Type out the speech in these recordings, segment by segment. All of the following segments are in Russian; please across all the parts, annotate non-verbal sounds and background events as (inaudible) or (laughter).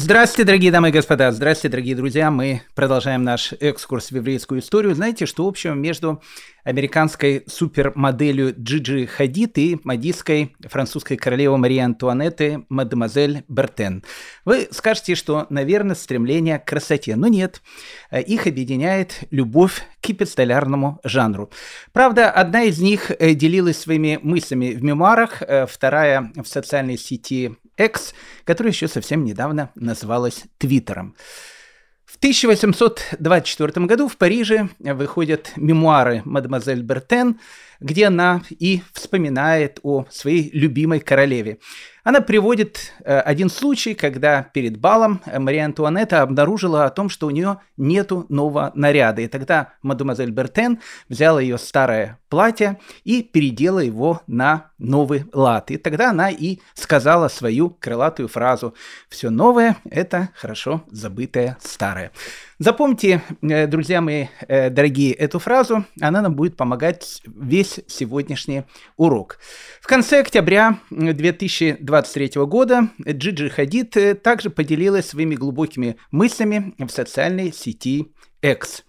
Здравствуйте, дорогие дамы и господа, здравствуйте, дорогие друзья. Мы продолжаем наш экскурс в еврейскую историю. Знаете, что общего между американской супермоделью Джиджи Хадид и мадийской французской королевой Марии Антуанетты мадемуазель Бертен? Вы скажете, что, наверное, стремление к красоте. Но нет, их объединяет любовь к эпистолярному жанру. Правда, одна из них э, делилась своими мыслями в мемуарах, э, вторая в социальной сети X, которая еще совсем недавно называлась Твиттером. В 1824 году в Париже выходят мемуары мадемуазель Бертен, где она и вспоминает о своей любимой королеве. Она приводит э, один случай, когда перед балом Мария Антуанетта обнаружила о том, что у нее нету нового наряда. И тогда мадемуазель Бертен взяла ее старое платье и передела его на новый лад. И тогда она и сказала свою крылатую фразу «Все новое – это хорошо забытое старое». Запомните, э, друзья мои э, дорогие, эту фразу, она нам будет помогать весь сегодняшний урок. В конце октября 2023 года Джиджи Хадид э, также поделилась своими глубокими мыслями в социальной сети X.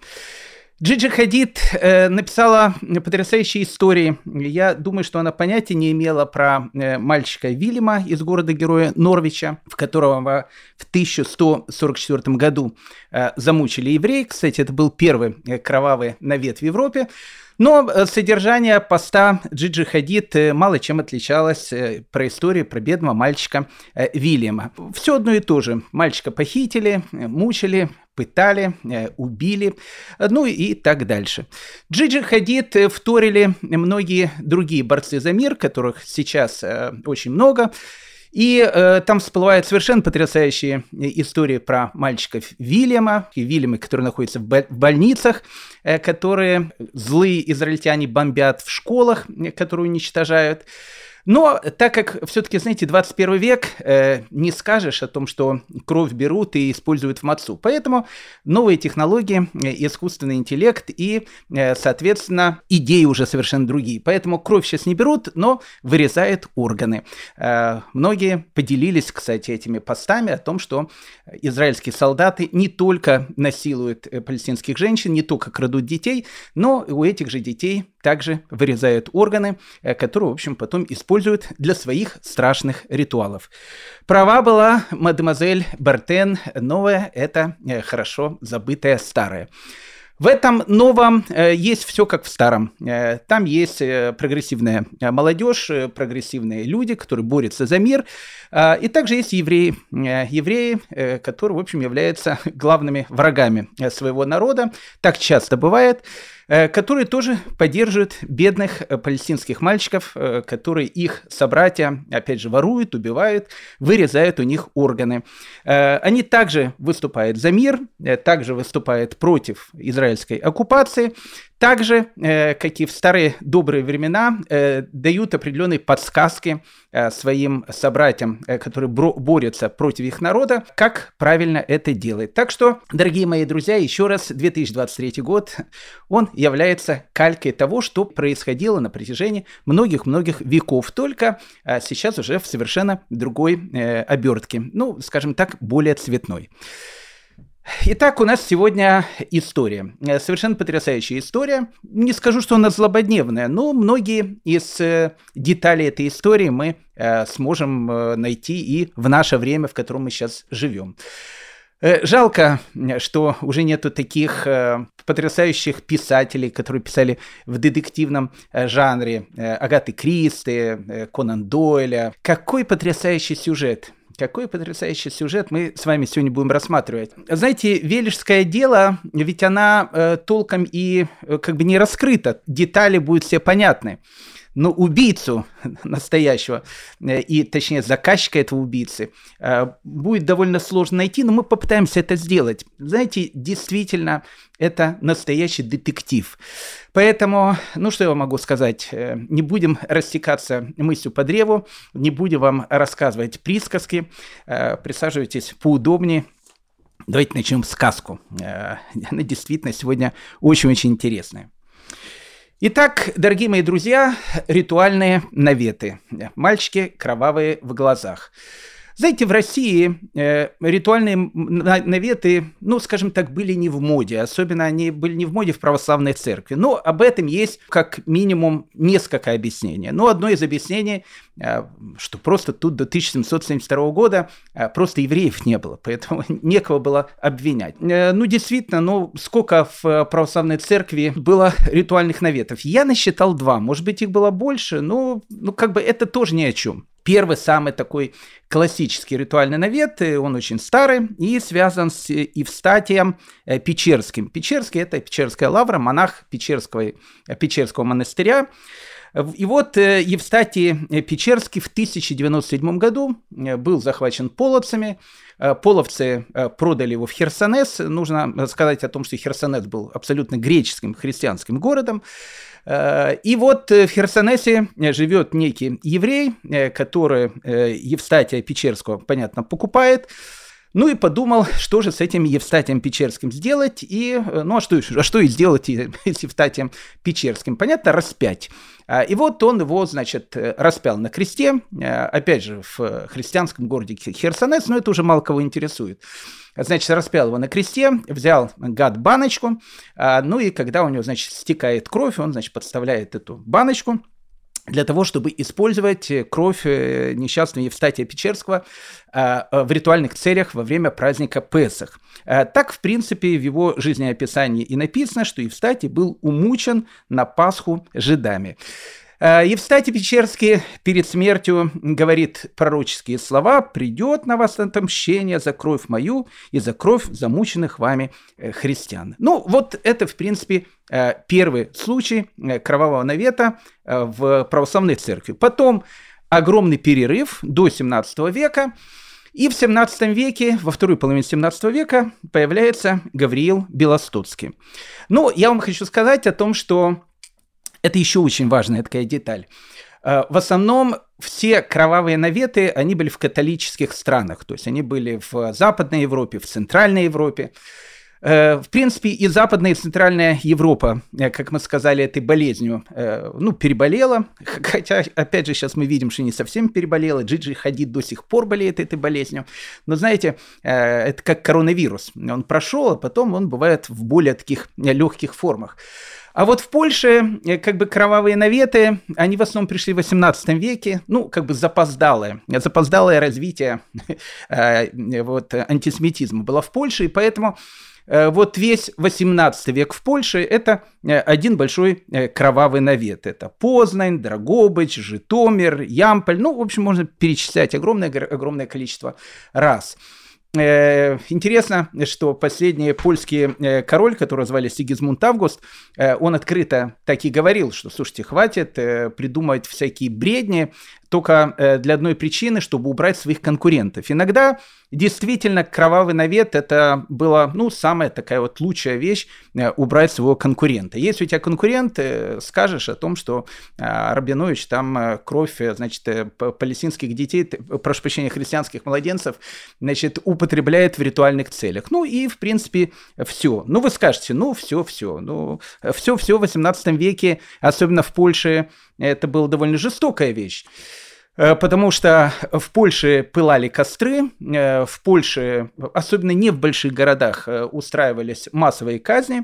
Джиджи Хадид э, написала потрясающие истории. Я думаю, что она понятия не имела про э, мальчика Вильяма из города-героя Норвича, в которого в 1144 году э, замучили евреи. Кстати, это был первый э, кровавый навет в Европе. Но э, содержание поста Джиджи Хадид э, мало чем отличалось э, про историю про бедного мальчика Вильяма. Все одно и то же. Мальчика похитили, мучили, пытали, убили, ну и так дальше. Джиджи Хадид вторили многие другие борцы за мир, которых сейчас очень много. И э, там всплывают совершенно потрясающие истории про мальчиков Вильяма, и Вильямы, которые находятся в, бо- в больницах, э, которые злые израильтяне бомбят в школах, э, которые уничтожают. Но так как все-таки, знаете, 21 век, э, не скажешь о том, что кровь берут и используют в мацу. Поэтому новые технологии, э, искусственный интеллект и, э, соответственно, идеи уже совершенно другие. Поэтому кровь сейчас не берут, но вырезают органы. Э, многие поделились, кстати, этими постами о том, что израильские солдаты не только насилуют э, палестинских женщин, не только крадут детей, но у этих же детей также вырезают органы, э, которые, в общем, потом используют для своих страшных ритуалов. Права была мадемуазель Бартен, новая – это э, хорошо забытое старое. В этом новом э, есть все как в старом. Э, там есть прогрессивная молодежь, прогрессивные люди, которые борются за мир. И также есть евреи. Евреи, которые, в общем, являются главными врагами своего народа. Так часто бывает. Э, которые тоже поддерживают бедных э, палестинских мальчиков, э, которые их собратья, опять же, воруют, убивают, вырезают у них органы. Они также выступают за мир, также выступают против израильской оккупации, также, э, как и в старые добрые времена, э, дают определенные подсказки э, своим собратьям, которые борются против их народа, как правильно это делать. Так что, дорогие мои друзья, еще раз, 2023 год, он является калькой того, что происходило на протяжении многих-многих веков, только сейчас уже в совершенно другой обертке, ну, скажем так, более цветной. Итак, у нас сегодня история. Э, совершенно потрясающая история. Не скажу, что она злободневная, но многие из э, деталей этой истории мы э, сможем найти и в наше время, в котором мы сейчас живем. Жалко, что уже нету таких потрясающих писателей, которые писали в детективном жанре. Агаты Кристи, Конан Дойля. Какой потрясающий сюжет. Какой потрясающий сюжет мы с вами сегодня будем рассматривать. Знаете, Велишское дело, ведь она э, толком и э, как бы не раскрыта, детали будут все понятны но убийцу (laughs) настоящего, э, и точнее заказчика этого убийцы, э, будет довольно сложно найти, но мы попытаемся это сделать. Знаете, действительно, это настоящий детектив. Поэтому, ну что я могу сказать, э, не будем растекаться мыслью по древу, не будем вам рассказывать присказки, присаживайтесь поудобнее, Давайте начнем сказку. (laughs) Она действительно сегодня очень-очень интересная. Итак, дорогие мои друзья, ритуальные наветы. Мальчики кровавые в глазах. Знаете, в России э, ритуальные наветы, ну, скажем так, были не в моде. Особенно они были не в моде в православной церкви. Но об этом есть как минимум несколько объяснений. Но одно из объяснений что просто тут до 1772 года э, просто евреев не было, поэтому (laughs) некого было обвинять. Э, ну, действительно, ну, сколько в православной церкви было ритуальных наветов? Я насчитал два, может быть, их было больше, но ну, как бы это тоже ни о чем. Первый самый такой классический ритуальный навет, он очень старый и связан с Евстатием Печерским. Печерский – это Печерская лавра, монах Печерского, Печерского монастыря. И вот э, Евстатий Печерский в 1097 году э, был захвачен половцами. Э, половцы продали его в Херсонес. Нужно сказать о том, что Херсонес был абсолютно греческим христианским городом. И вот в Херсонесе живет некий еврей, который Евстатия Печерского, понятно, покупает. Ну и подумал, (laughs) что же с этим Евстатием Печерским сделать, и, ну а что, а что и сделать (laughs) с Евстатием Печерским? Понятно, распять. А, и вот он его, значит, распял на кресте, а, опять же, в христианском городе Херсонес, но это уже мало кого интересует. Значит, распял его на кресте, взял гад баночку, а, ну и когда у него, значит, стекает кровь, он, значит, подставляет эту баночку, для того, чтобы использовать э, кровь э, несчастного Евстатия Печерского э, в ритуальных целях во время праздника Песах. Так, в принципе, в его жизнеописании и написано, что Евстатий был умучен на Пасху жидами. Евстатий Печерский перед смертью говорит пророческие слова «Придет на вас отомщение за кровь мою и за кровь замученных вами христиан». Ну, вот это, в принципе, Э, первый случай э, кровавого навета э, в православной церкви. Потом огромный перерыв до 17 века, и в 17 веке, во второй половине 17 века, появляется Гавриил Белостоцкий. Ну, я вам хочу сказать о том, что это еще очень важная такая деталь. В основном все кровавые наветы, они были в католических странах, то есть они были в Западной Европе, в Центральной Европе. Э, в принципе, и Западная, и Центральная Европа, э, как мы сказали, этой болезнью, э, ну, переболела. (laughs) Хотя, опять же, сейчас мы видим, что не совсем переболела. Джиджи Хадид до сих пор болеет этой болезнью. Но, знаете, это как коронавирус. Он прошел, а потом он бывает в более таких легких формах. А вот в Польше как бы кровавые наветы, они в основном пришли в 18 веке, ну, как бы запоздалое, запоздалое развитие (laughs) вот, антисемитизма было в Польше, и поэтому Э, вот весь 18 век в Польше – это э, один большой э, кровавый навет. Это Познань, Драгобыч, Житомир, Ямполь. Ну, в общем, можно перечислять огромное, огромное количество раз. Интересно, что последний польский король, которого звали Сигизмунд Август, он открыто так и говорил, что, слушайте, хватит придумывать всякие бредни, только э, для одной причины, чтобы убрать своих конкурентов. Иногда действительно кровавый навет это была, ну, самая такая вот лучшая вещь э, убрать своего конкурента. Если у тебя конкурент, э, скажешь о том, что Рабинович там кровь, значит, палестинских детей, прошу прощения, христианских младенцев, значит, употребляет в ритуальных целях. Ну и, в принципе, все. Ну, вы скажете, ну, все, все. Ну, все, все в 18 веке, особенно в Польше, это была довольно жестокая вещь. Э, потому что в Польше пылали костры, э, в Польше, особенно не в больших городах, э, устраивались массовые казни.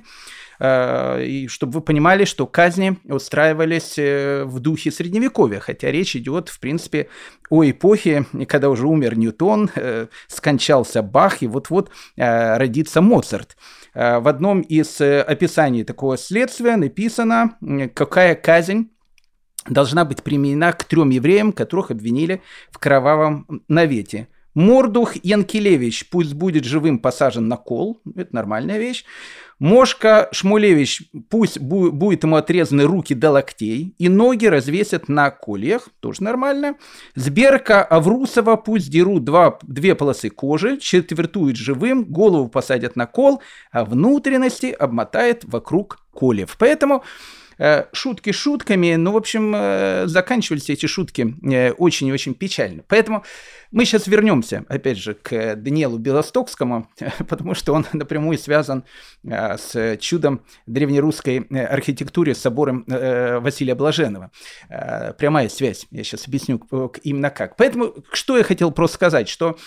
И чтобы вы понимали, что казни устраивались в духе средневековья, хотя речь идет, в принципе, о эпохе, когда уже умер Ньютон, скончался Бах, и вот-вот родится Моцарт. В одном из описаний такого следствия написано, какая казнь должна быть применена к трем евреям, которых обвинили в кровавом навете. Мордух Янкелевич пусть будет живым посажен на кол, это нормальная вещь. Мошка Шмулевич пусть бу- будет ему отрезаны руки до локтей и ноги развесят на кольях, тоже нормально. Сберка Аврусова пусть дерут два, две полосы кожи, четвертуют живым, голову посадят на кол, а внутренности обмотает вокруг колев. Поэтому шутки шутками, ну, в общем, заканчивались эти шутки очень и очень печально. Поэтому мы сейчас вернемся, опять же, к Даниэлу Белостокскому, (laughs) потому что он (laughs) напрямую связан с чудом древнерусской архитектуры с собором Василия Блаженного. Прямая связь, я сейчас объясню именно как. Поэтому что я хотел просто сказать, что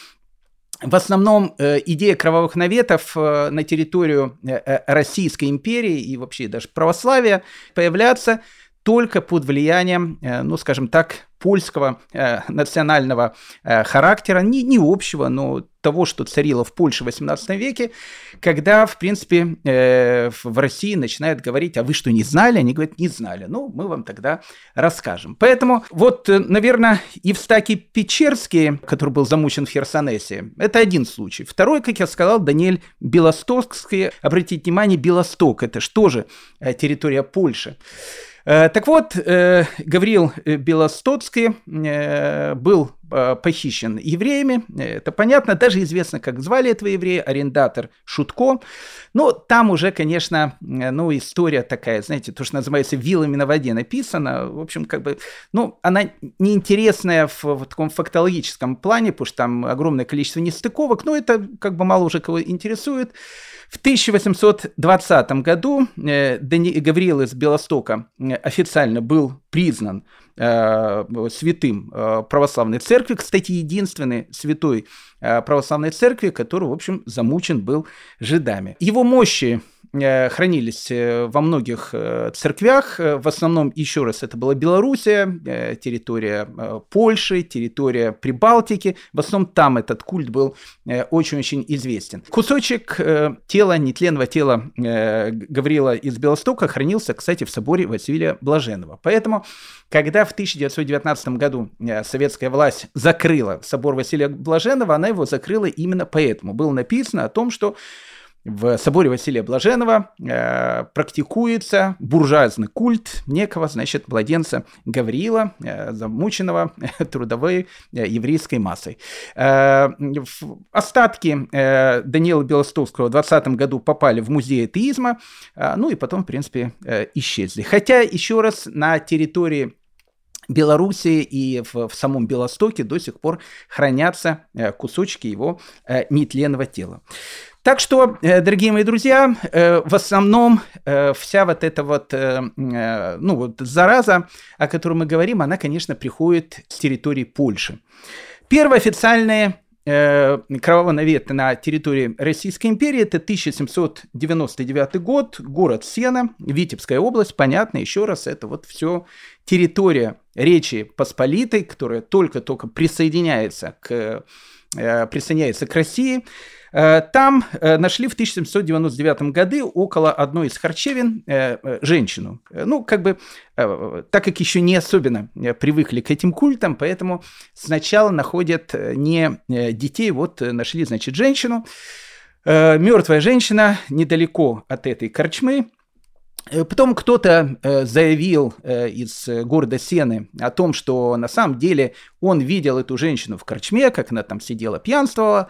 в основном э, идея кровавых наветов э, на территорию э, Российской империи и вообще даже православия появляться только под влиянием, ну, скажем так, польского э, национального э, характера, не, не общего, но того, что царило в Польше в XVIII веке, когда, в принципе, э, в России начинают говорить, а вы что, не знали? Они говорят, не знали. Ну, мы вам тогда расскажем. Поэтому вот, э, наверное, Евстакий Печерский, который был замучен в Херсонесе, это один случай. Второй, как я сказал, Даниэль Белостокский. Обратите внимание, Белосток – это что же э, территория Польши. Э, так вот, э, Белостоцкий э, был похищен евреями, это понятно, даже известно, как звали этого еврея, арендатор Шутко, но там уже, конечно, ну, история такая, знаете, то, что называется вилами на воде написано, в общем, как бы, ну, она неинтересная в, в таком фактологическом плане, потому что там огромное количество нестыковок, но это как бы мало уже кого интересует, в 1820 году э. Гавриил из Белостока э, официально был признан э, святым э, православной церкви, кстати, единственный святой э, православной церкви, который, в общем, замучен был жидами. Его мощи Э, хранились э, во многих э, церквях. В основном, еще раз, это была Белоруссия, территория Польши, территория Прибалтики. В основном там этот культ был очень-очень известен. Кусочек тела, нетленного тела Гаврила из Белостока хранился, кстати, в соборе Василия Блаженного. Поэтому, когда в 1919 году советская власть закрыла собор Василия Блаженного, она его закрыла именно поэтому. Было написано о том, что в соборе Василия Блаженного э, практикуется буржуазный культ некого, значит, младенца Гавриила, э, замученного э, (laughs) трудовой э, еврейской массой. Э, остатки э, Даниила Белостовского в 20 году попали в музей атеизма, э, ну и потом, в принципе, э, исчезли. Хотя, еще раз, на территории Белоруссии и в, в самом Белостоке до сих пор хранятся э, кусочки его э, нетленного тела. Так что, э, дорогие мои друзья, в основном вся вот эта вот, ну вот зараза, о которой мы говорим, она, конечно, приходит с территории Польши. Первые официальные кровавый навет на территории Российской империи. Это 1799 год, город Сена, Витебская область. Понятно, еще раз, это вот все территория Речи Посполитой, которая только-только присоединяется к, присоединяется к России. Э, там э, нашли в 1799 году около одной из харчевин э, женщину. Ну, как бы, так как еще не особенно привыкли к этим культам, поэтому сначала находят не детей, вот нашли, значит, женщину. Мертвая женщина недалеко от этой корчмы, Э, потом кто-то э, заявил э, из города Сены о том, что на самом деле он видел эту женщину в корчме, как она там сидела, пьянствовала,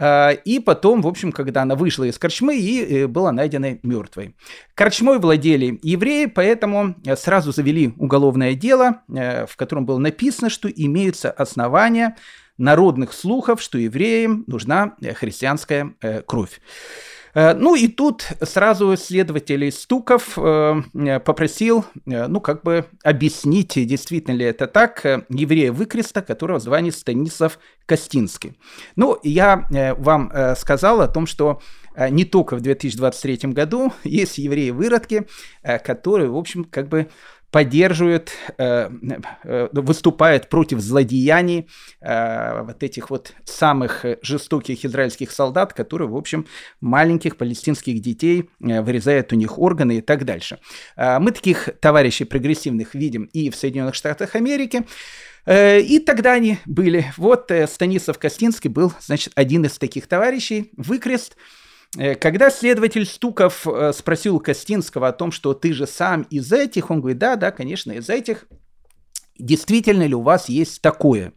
и потом, в общем, когда она вышла из корчмы и была найдена мертвой. Корчмой владели евреи, поэтому сразу завели уголовное дело, в котором было написано, что имеются основания народных слухов, что евреям нужна христианская кровь. Э, ну и тут сразу следователь Стуков э, попросил, э, ну как бы объяснить, действительно ли это так, еврея выкреста, которого звали Станислав Костинский. Ну, я вам сказал о том, что не только в 2023 году (laughs) есть евреи-выродки, которые, в общем, как бы поддерживают, э, э, выступают против злодеяний э, вот этих вот самых жестоких израильских солдат, которые, в общем, маленьких палестинских детей вырезают у них органы и так дальше. Мы таких товарищей прогрессивных видим и в Соединенных Штатах Америки, и тогда они были. Вот Станислав Костинский был, значит, один из таких товарищей, выкрест, когда следователь Стуков э, спросил Костинского о том, что ты же сам из этих, он говорит, да, да, конечно, из этих. Действительно ли у вас есть такое?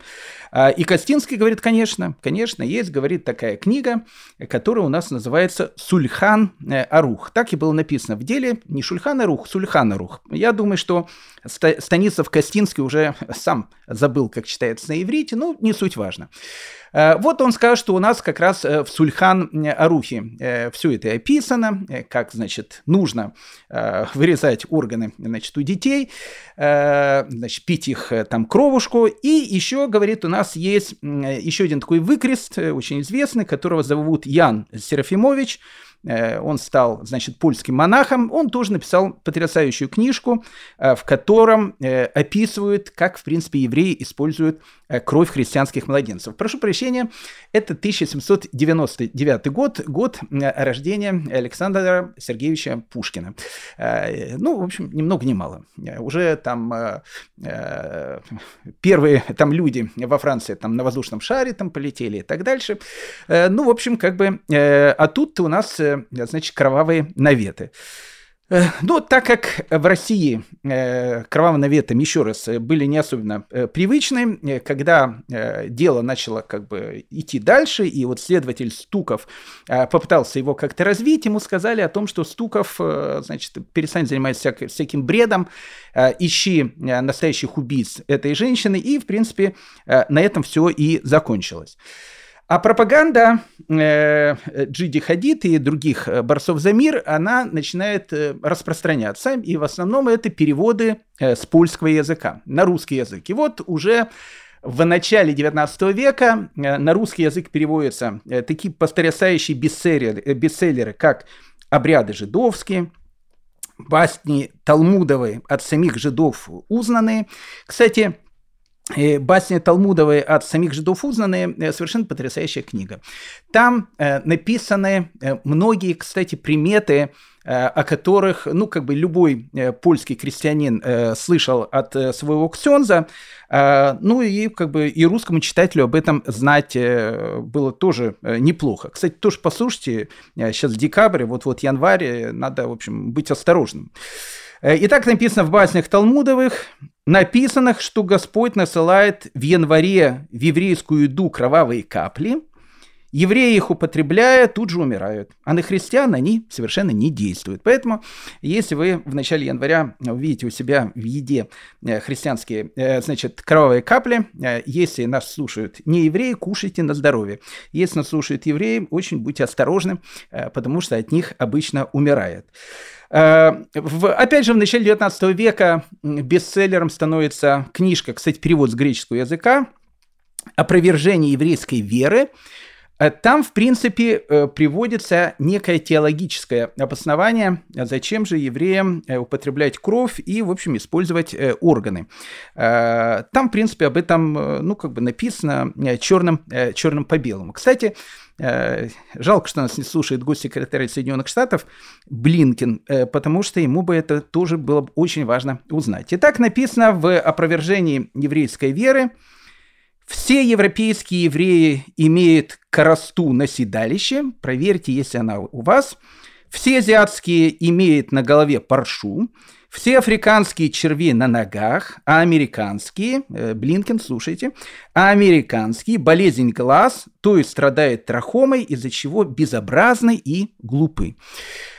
А, и Костинский говорит, конечно, конечно, есть, говорит, такая книга, которая у нас называется «Сульхан э, Арух». Так и было написано в деле, не Шульхан Арух, Сульхан Арух. Я думаю, что Станислав Костинский уже сам забыл, как читается на иврите, но не суть важно. Э, вот он скажет, что у нас как раз э, в Сульхан э, все это описано, как, значит, нужно вырезать органы, значит, у детей, значит, пить их там кровушку. И еще, говорит, у нас есть еще один такой выкрест, очень известный, которого зовут Ян Серафимович, он стал, значит, польским монахом, он тоже написал потрясающую книжку, в котором описывает, как, в принципе, евреи используют кровь христианских младенцев. Прошу прощения, это 1799 год, год рождения Александра Сергеевича Пушкина. Ну, в общем, ни много ни мало. Уже там первые там люди во Франции там на воздушном шаре там полетели и так дальше. Ну, в общем, как бы, а тут у нас значит, кровавые наветы. Э, ну, так как в России э, кровавым наветам, еще раз, были не особенно э, привычны, когда дело начало как бы идти дальше, и вот следователь Стуков попытался его как-то развить, ему сказали о том, что Стуков, значит, перестань заниматься всяким бредом, ищи настоящих убийц этой женщины, и, в принципе, на этом все и закончилось. А пропаганда э, Джиди Хадид и других э, борцов за мир, она начинает э, распространяться, и в основном это переводы э, с польского языка на русский язык. И вот уже в начале 19 века на русский язык переводятся такие потрясающие бестселлеры, бестселлеры, как «Обряды жидовские», басни Талмудовые от самих жидов узнанные. Кстати, басни Талмудовой от самих жидов узнанные, э, совершенно потрясающая книга. Там э, написаны э, многие, кстати, приметы, э, о которых, ну, как бы любой э, польский крестьянин э, слышал от э, своего ксенза, э, ну, и как бы и русскому читателю об этом знать э, было тоже э, неплохо. Кстати, тоже послушайте, э, сейчас декабрь, вот-вот январь, надо, в общем, быть осторожным. Э, и так написано в баснях Талмудовых, написанных, что Господь насылает в январе в еврейскую еду кровавые капли, евреи их употребляя, тут же умирают, а на христиан они совершенно не действуют. Поэтому, если вы в начале января увидите у себя в еде э, христианские, э, значит, кровавые капли, если нас слушают не евреи, кушайте на здоровье. Если нас слушают евреи, очень будьте осторожны, потому что от них обычно умирает. Э, в, опять же, в начале 19 века бестселлером становится книжка, кстати, перевод с греческого языка, «Опровержение еврейской веры». Э, там, в принципе, э, приводится некое теологическое обоснование, зачем же евреям употреблять кровь и, в общем, использовать органы. Там, в принципе, об этом, ну, как бы написано черным, черным по белому. Кстати, Э, жалко, что нас не слушает госсекретарь Соединенных Штатов Блинкин, э, потому что ему бы это тоже было очень важно узнать. Итак, написано в опровержении еврейской веры, все европейские евреи имеют коросту на седалище, проверьте, если она у вас. Все азиатские имеют на голове паршу, все африканские черви на ногах, а американские, э, Блинкен, слушайте, а американские болезнь глаз, то есть страдает трахомой, из-за чего безобразны и глупы.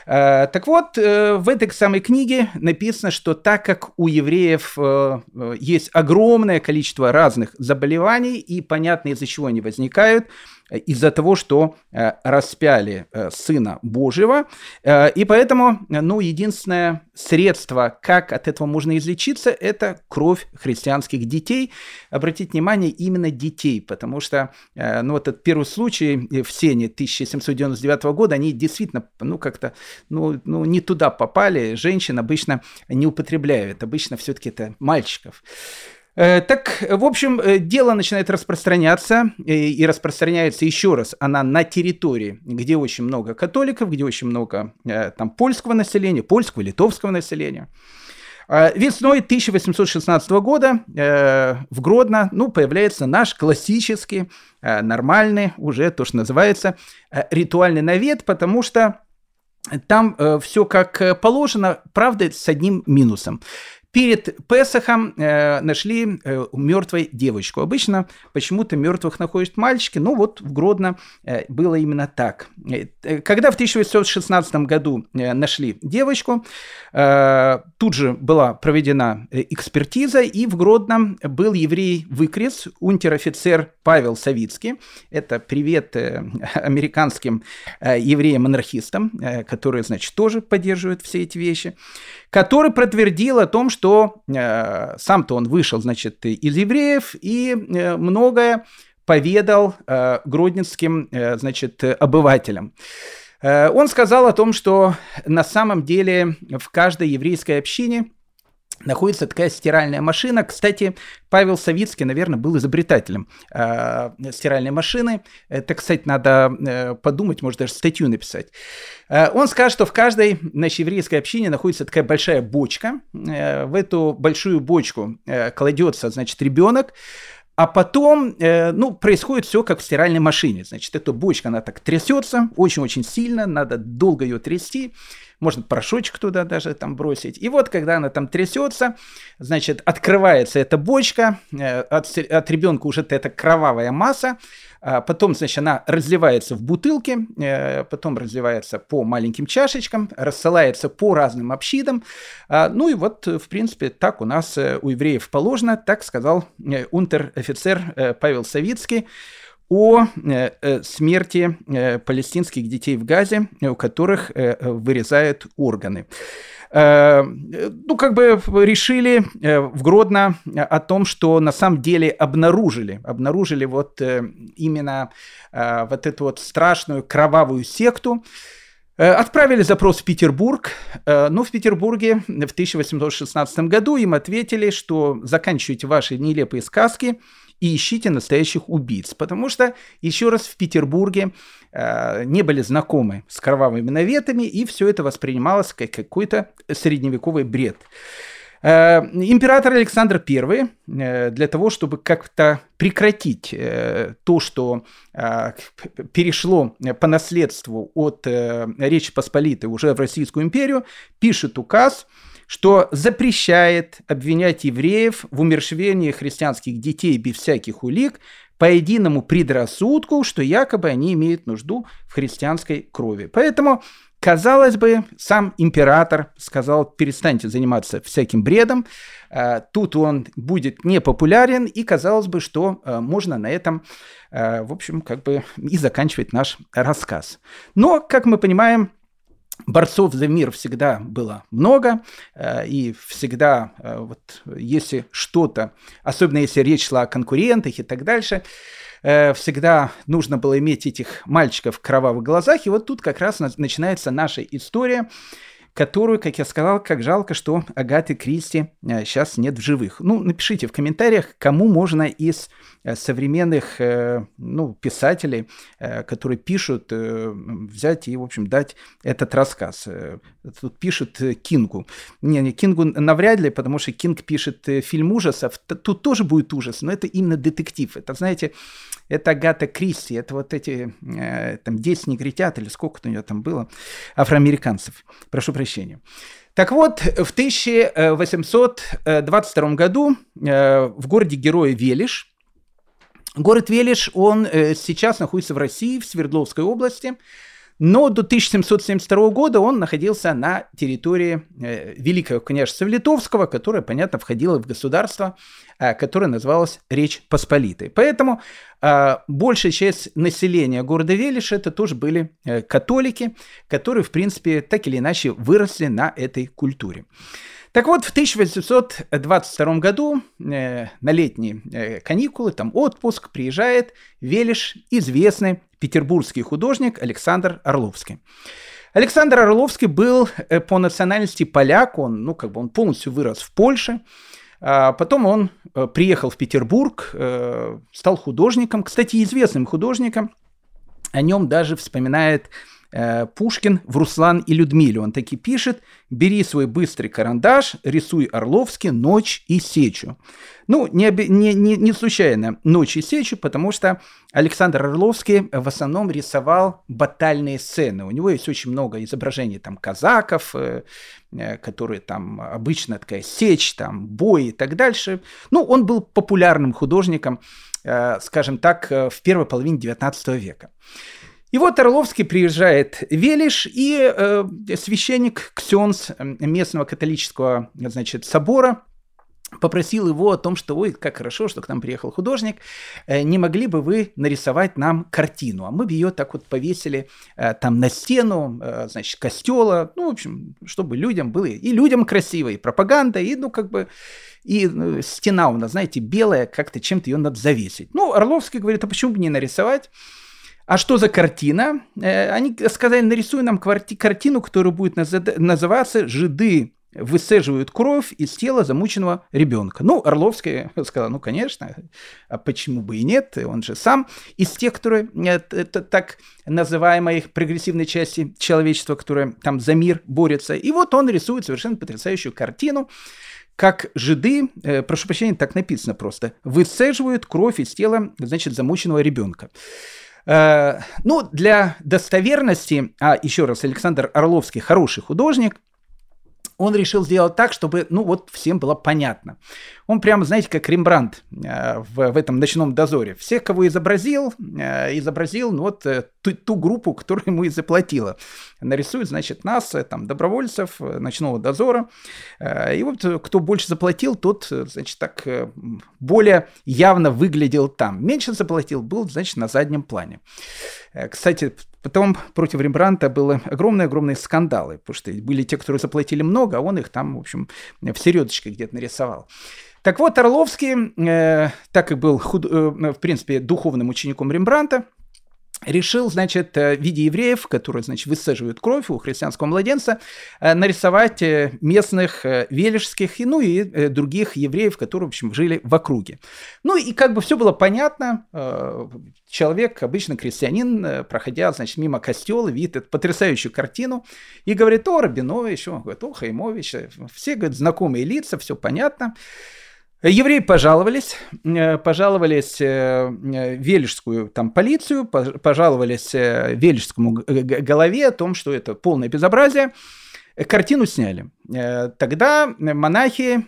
Э, так вот, э, в этой самой книге написано, что так как у евреев э, есть огромное количество разных заболеваний, и понятно, из-за чего они возникают, из-за того, что э, распяли э, Сына Божьего. Э, и поэтому, ну, единственное средство, как от этого можно излечиться, это кровь христианских детей. Обратите внимание, именно детей, потому что, ну, вот этот первый случай в Сене 1799 года, они действительно, ну, как-то, ну, ну, не туда попали. Женщин обычно не употребляют, обычно все-таки это мальчиков. Э, так, в общем, э, дело начинает распространяться, э, и распространяется еще раз она на территории, где очень много католиков, где очень много там польского населения, польского, литовского населения. Весной 1816 года в Гродно ну, появляется наш классический, нормальный, уже то, что называется, ритуальный навет, потому что там все как положено, правда, с одним минусом. Перед Песохом э, нашли э, мертвой девочку. Обычно почему-то мертвых находят мальчики, но вот в Гродно э, было именно так. Э, когда в 1816 году э, нашли девочку, э, тут же была проведена э, экспертиза, и в Гродно был еврей-выкрес, унтер-офицер Павел Савицкий. Это привет э, (laughs) американским э, евреям-анархистам, э, которые, значит, тоже поддерживают все эти вещи который подтвердил о том, что э, сам-то он вышел, значит, из евреев и э, многое поведал э, гродненским, э, значит, обывателям. Э, он сказал о том, что на самом деле в каждой еврейской общине находится такая стиральная машина. Кстати, Павел Савицкий, наверное, был изобретателем э, стиральной машины. Это, кстати, надо э, подумать, может даже статью написать. Э, он скажет, что в каждой нашей еврейской общине находится такая большая бочка. Э, в эту большую бочку э, кладется, значит, ребенок. А потом, э, ну, происходит все как в стиральной машине. Значит, эта бочка, она так трясется очень-очень сильно, надо долго ее трясти можно порошочек туда даже там бросить. И вот, когда она там трясется, значит, открывается эта бочка, э, от, от ребенка уже эта кровавая масса, потом, значит, она разливается в бутылки, э, потом разливается по маленьким чашечкам, рассылается по разным общинам. А, ну и вот, в принципе, так у нас э, у евреев положено, так сказал унтер-офицер Павел Савицкий о э, э, смерти э, палестинских детей в Газе, у которых вырезают органы. Ну, как бы решили в Гродно о том, что на самом деле обнаружили, обнаружили вот именно вот эту вот страшную кровавую секту, Отправили запрос в Петербург, но в Петербурге в 1816 году им ответили, что заканчивайте ваши нелепые сказки, и ищите настоящих убийц. Потому что, еще раз, в Петербурге э, не были знакомы с кровавыми наветами, и все это воспринималось как какой-то средневековый бред. Э, император Александр I э, для того, чтобы как-то прекратить э, то, что перешло по наследству от Речи Посполитой уже в Российскую империю, пишет указ – что запрещает обвинять евреев в умершвении христианских детей без всяких улик по единому предрассудку, что якобы они имеют нужду в христианской крови. Поэтому Казалось бы, сам император сказал, перестаньте заниматься всяким бредом, а, тут он будет непопулярен, и казалось бы, что а, можно на этом, а, в общем, как бы и заканчивать наш рассказ. Но, как мы понимаем, борцов за мир всегда было много, э, и всегда, э, вот, если что-то, особенно если речь шла о конкурентах и так дальше, э, всегда нужно было иметь этих мальчиков в кровавых глазах, и вот тут как раз начинается наша история, которую, как я сказал, как жалко, что Агаты Кристи сейчас нет в живых. Ну, напишите в комментариях, кому можно из Э, современных э, ну, писателей, э, которые пишут, взять и, в общем, дать этот рассказ. Тут пишет Кингу. Не, не, Кингу навряд ли, потому что Кинг пишет фильм ужасов. Тут тоже будет ужас, но это именно детектив. Это, знаете, это Агата Кристи, это вот эти там 10 негритят или сколько-то у нее там было, афроамериканцев. Прошу прощения. Так вот, в 1822 году в городе Героя Велиш Город Велиш, он э, сейчас находится в России, в Свердловской области, но до 1772 года он находился на территории э, Великого княжества Литовского, которое, понятно, входило в государство, э, которое называлось Речь Посполитой. Поэтому большая часть населения города Велиш это тоже были католики, которые, в принципе, так или иначе выросли на этой культуре. Так вот, в 1822 году э, на летние э, каникулы, там отпуск, приезжает Велиш, известный петербургский художник Александр Орловский. Александр Орловский был э, по национальности поляк, он, ну, как бы он полностью вырос в Польше. А потом он э, приехал в Петербург, э, стал художником, кстати, известным художником. О нем даже вспоминает э, Пушкин в «Руслан и Людмиле». Он таки пишет «Бери свой быстрый карандаш, рисуй Орловский, ночь и сечу». Ну, не, не, не, не случайно «Ночь и сечу», потому что Александр Орловский в основном рисовал батальные сцены. У него есть очень много изображений там казаков, э, э, которые там обычно такая сечь, там бой и так дальше. Ну, он был популярным художником, скажем так, в первой половине XIX века. И вот Орловский приезжает Велиш, и э, священник Ксенс местного католического значит, собора попросил его о том, что, ой, как хорошо, что к нам приехал художник, э, не могли бы вы нарисовать нам картину, а мы бы ее так вот повесили э, там на стену, э, значит, костела, ну, в общем, чтобы людям было, и людям красиво, и пропаганда, и, ну, как бы, и стена у нас, знаете, белая, как-то чем-то ее надо завесить. Ну, Орловский говорит, а почему бы не нарисовать? А что за картина? Они сказали, нарисуй нам картину, которая будет называться «Жиды высаживают кровь из тела замученного ребенка. Ну, Орловский сказал, ну, конечно, а почему бы и нет, он же сам из тех, которые, это так называемой прогрессивной части человечества, которая там за мир борется. И вот он рисует совершенно потрясающую картину, как жиды, э, прошу прощения, так написано просто, высаживают кровь из тела, значит, замученного ребенка. Э, ну, для достоверности, а еще раз, Александр Орловский хороший художник – он решил сделать так, чтобы, ну вот, всем было понятно. Он прямо, знаете, как Рембрандт э, в, в этом «Ночном дозоре». Всех, кого изобразил, э, изобразил, ну вот, ту, ту группу, которая ему и заплатила. Нарисует, значит, нас, там, добровольцев, «Ночного дозора». И вот кто больше заплатил, тот, значит, так более явно выглядел там. Меньше заплатил, был, значит, на заднем плане. Кстати, Потом против Рембранта было огромные-огромные скандалы, потому что были те, которые заплатили много, а он их там, в общем, в середочке где-то нарисовал. Так вот, Орловский, э, так как был, худ, э, в принципе, духовным учеником Рембранта, решил, значит, э, в виде евреев, которые, значит, высаживают кровь у христианского младенца, э, нарисовать э, местных вележских, и, ну и других евреев, которые, в общем, жили в округе. Ну и как бы все было понятно. Человек, обычно крестьянин, проходя, значит, мимо костела, видит эту потрясающую картину и говорит, о, Рабинович, о, говорит, о, Хаймович, все, говорит, знакомые лица, все понятно. Евреи пожаловались, э, пожаловались в э, Вележскую там, полицию, пожаловались э, Вележскому голове о том, что это полное безобразие. Картину сняли. Тогда монахи,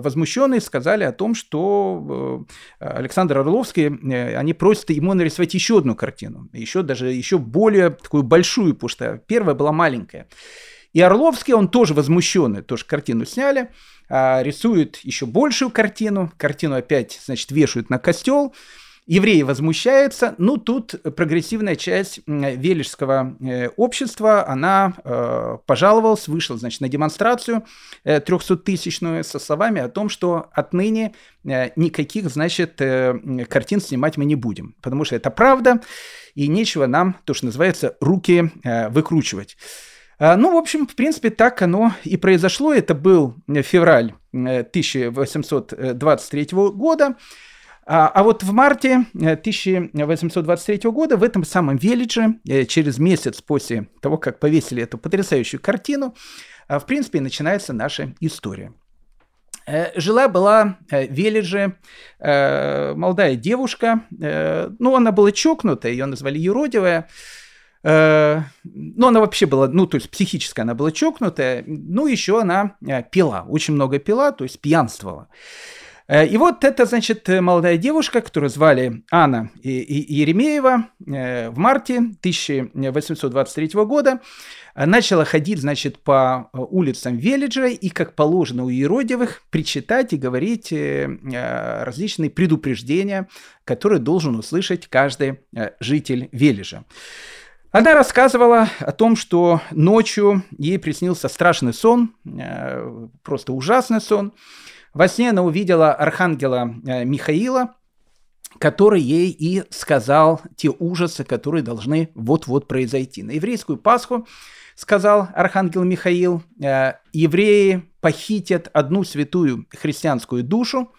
возмущенные, сказали о том, что Александр Орловский, они просят ему нарисовать еще одну картину, еще даже еще более такую большую, потому что первая была маленькая. И Орловский, он тоже возмущенный, тоже картину сняли, а, рисует еще большую картину, картину опять, значит, вешают на костел, Евреи возмущаются, ну тут прогрессивная часть вележского э, общества, она э, пожаловалась, вышла, значит, на демонстрацию э, 300-тысячную со словами о том, что отныне э, никаких, значит, э, картин снимать мы не будем, потому что это правда, и нечего нам, то, что называется, руки выкручивать. А, ну, в общем, в принципе, так оно и произошло. Это был февраль 1823 э, года. А, а вот в марте 1823 э, года в этом самом Велидже, э, через месяц после того, как повесили эту потрясающую картину, в принципе, начинается наша история. Жила-была в Велидже молодая девушка, ну, она была чокнутая, ее назвали юродивая, Э, ну, она вообще была, ну, то есть психически она была чокнутая, ну, еще она э, пила, очень много пила, то есть пьянствовала. Э, и вот это, значит, молодая девушка, которую звали Анна Еремеева, в марте 1823 года начала ходить, значит, по улицам Велиджа и, как положено у Еродивых, причитать и говорить различные предупреждения, которые должен услышать каждый житель Велижа. Она рассказывала о том, что ночью ей приснился страшный сон, э, просто ужасный сон. Во сне она увидела архангела э, Михаила, который ей и сказал те ужасы, которые должны вот-вот произойти. На еврейскую Пасху, сказал архангел Михаил, э, евреи похитят одну святую христианскую душу,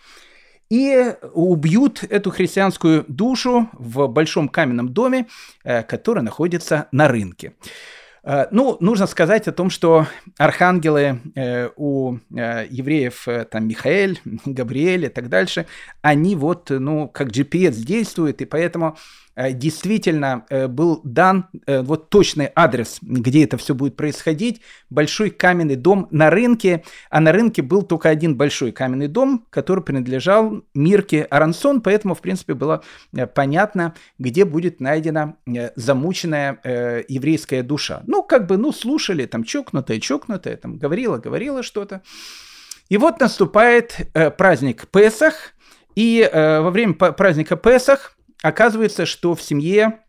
и убьют эту христианскую душу в большом каменном доме, э, который находится на рынке. Э, ну, нужно сказать о том, что архангелы э, у евреев, там, Михаэль, (laughs) Габриэль и так дальше, они вот, ну, как GPS действуют, и поэтому действительно э, был дан э, вот точный адрес, где это все будет происходить. Большой каменный дом на рынке, а на рынке был только один большой каменный дом, который принадлежал Мирке Арансон, поэтому, в принципе, было понятно, где будет найдена замученная еврейская душа. Ну, как бы, ну, слушали, там, чокнутая, чокнутая, там, говорила, говорила что-то. И вот наступает праздник Песах, и во время праздника Песах оказывается, что в семье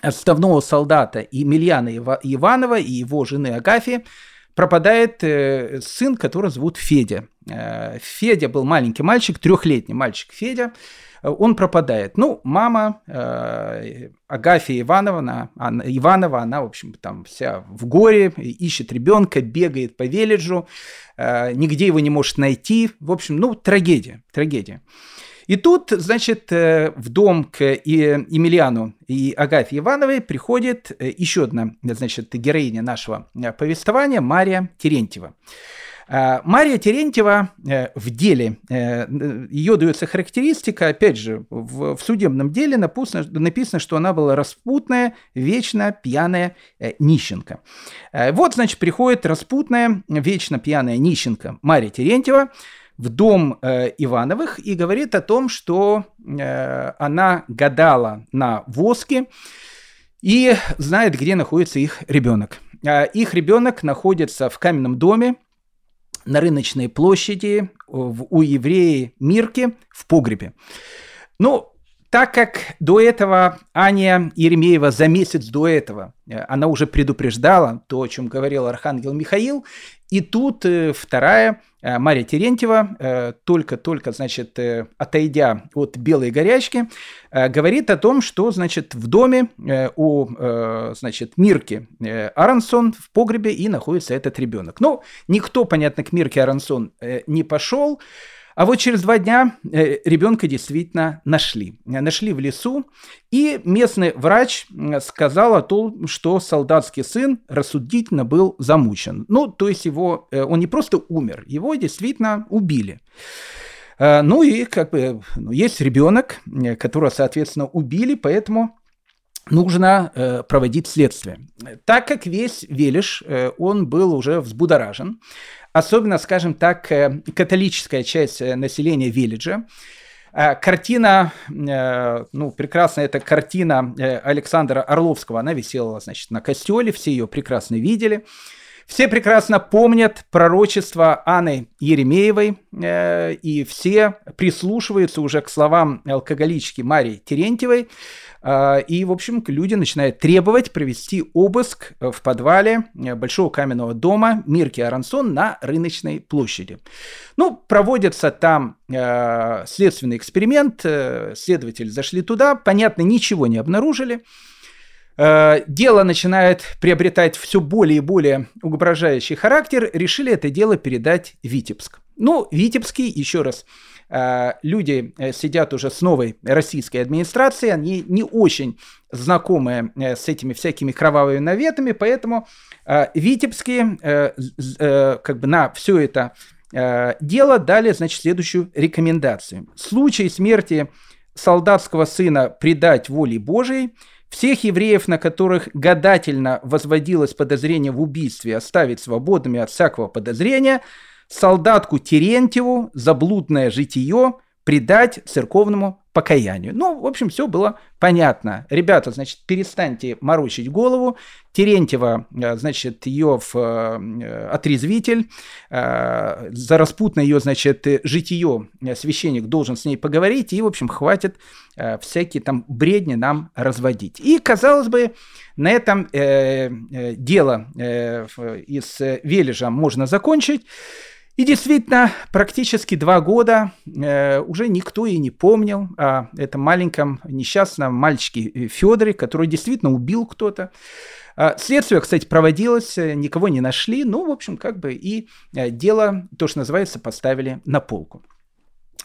отставного солдата Емельяна Иванова и его жены Агафьи пропадает э, сын, которого зовут Федя. Э, Федя был маленький мальчик, трехлетний мальчик Федя. Он пропадает. Ну, мама э, Агафья Ивановна, она, Иванова, она, в общем, там вся в горе, ищет ребенка, бегает по Велиджу, э, нигде его не может найти. В общем, ну, трагедия, трагедия. И тут, значит, э, в дом к Емельяну и Агафье Ивановой приходит э, еще одна, значит, героиня нашего э, повествования, Мария Терентьева. Мария Терентьева в деле, ее дается характеристика, опять же, в, судебном деле написано, написано, что она была распутная, вечно пьяная нищенка. Вот, значит, приходит распутная, вечно пьяная нищенка Мария Терентьева, в дом э, Ивановых и говорит о том, что э, она гадала на воске и знает, где находится их ребенок. Э, их ребенок находится в каменном доме на рыночной площади в, у евреи Мирки в погребе. Ну, так как до этого Аня Еремеева за месяц до этого, э, она уже предупреждала то, о чем говорил Архангел Михаил, и тут э, вторая, э, Мария Терентьева, только-только, значит, отойдя от белой горячки, говорит о том, что, значит, в доме у, значит, Мирки Аронсон в погребе и находится этот ребенок. Ну, никто, понятно, к Мирке Аронсон не пошел, а вот через два дня э, ребенка действительно нашли. Нашли в лесу, и местный врач сказал о том, что солдатский сын рассудительно был замучен. Ну, то есть его, э, он не просто умер, его действительно убили. Э, ну и как бы ну, есть ребенок, которого, соответственно, убили, поэтому нужно проводить следствие. Так как весь Велиш, он был уже взбудоражен, особенно, скажем так, э, католическая часть э, населения Виллиджа. Э, картина, ну, прекрасная эта картина Александра Орловского, она висела, значит, на костеле, все ее прекрасно видели. Все прекрасно помнят пророчество Анны Еремеевой, и все прислушиваются уже к словам алкоголички Марии Терентьевой, и, в общем, люди начинают требовать провести обыск в подвале Большого каменного дома Мирки Арансон на рыночной площади. Ну, проводится там э, следственный эксперимент, э, следователи зашли туда, понятно, ничего не обнаружили, Э, дело начинает приобретать все более и более угрожающий характер, решили это дело передать Витебск. Ну, Витебский, еще раз, э, люди э, сидят уже с новой российской администрацией, они не очень знакомы с этими всякими кровавыми наветами, поэтому Витебские как бы на все это дело дали, значит, следующую рекомендацию. В случае смерти солдатского сына предать воле Божией – всех евреев, на которых гадательно возводилось подозрение в убийстве, оставить свободными от всякого подозрения, солдатку Терентьеву за блудное житие предать церковному покаянию. Ну, в общем, все было понятно. Ребята, значит, перестаньте морочить голову. Терентьева, э, значит, ее в э, отрезвитель. Э, за распутное ее, значит, житие священник должен с ней поговорить. И, в общем, хватит всякие там бредни нам разводить. И, казалось бы, на этом дело из Вележа можно закончить. И действительно, практически два года э, уже никто и не помнил о этом маленьком несчастном мальчике э, Федоре, который действительно убил кто-то. А, следствие, кстати, проводилось, э, никого не нашли, ну, в общем, как бы и э, дело, то, что называется, поставили на полку.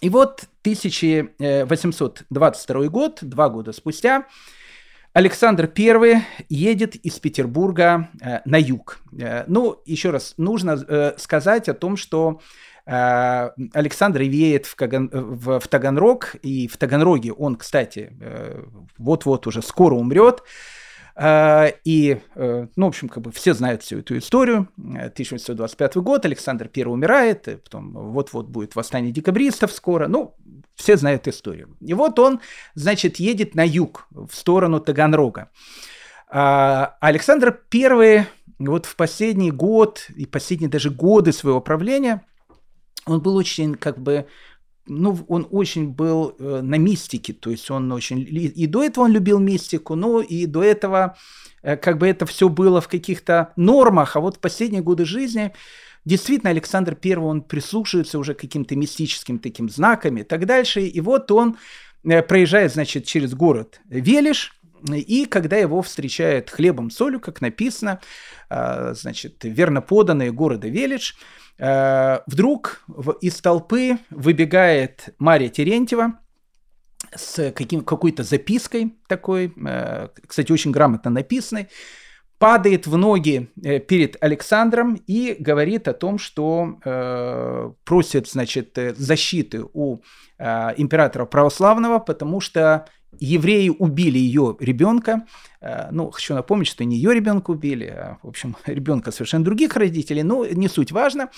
И вот 1822 год, два года спустя, Александр I едет из Петербурга э, на юг. Э, ну, еще раз, нужно э, сказать о том, что э, Александр веет в, Каган, в, в Таганрог, и в Таганроге он, кстати, э, вот-вот уже скоро умрет. А, и, э, ну, в общем, как бы все знают всю эту историю. 1825 год, Александр I умирает, потом вот-вот будет восстание декабристов скоро. Ну, все знают историю. И вот он, значит, едет на юг, в сторону Таганрога. Александр I вот в последний год и последние даже годы своего правления, он был очень как бы ну, он очень был э, на мистике, то есть он очень... И до этого он любил мистику, но и до этого э, как бы это все было в каких-то нормах, а вот в последние годы жизни действительно Александр I, он прислушивается уже к каким-то мистическим таким знакам и так дальше, и вот он э, проезжает, значит, через город Велиш, и когда его встречает хлебом солью, как написано, э, значит, верно поданные города Велич, Э, вдруг из толпы выбегает Мария Терентьева с каким, какой-то запиской такой, э, кстати, очень грамотно написанной, падает в ноги э, перед Александром и говорит о том, что э, просит, значит, защиты у э, императора православного, потому что евреи убили ее ребенка. Э, ну, хочу напомнить, что не ее ребенка убили, а, в общем, (laughs) ребенка совершенно других родителей, но не суть важно.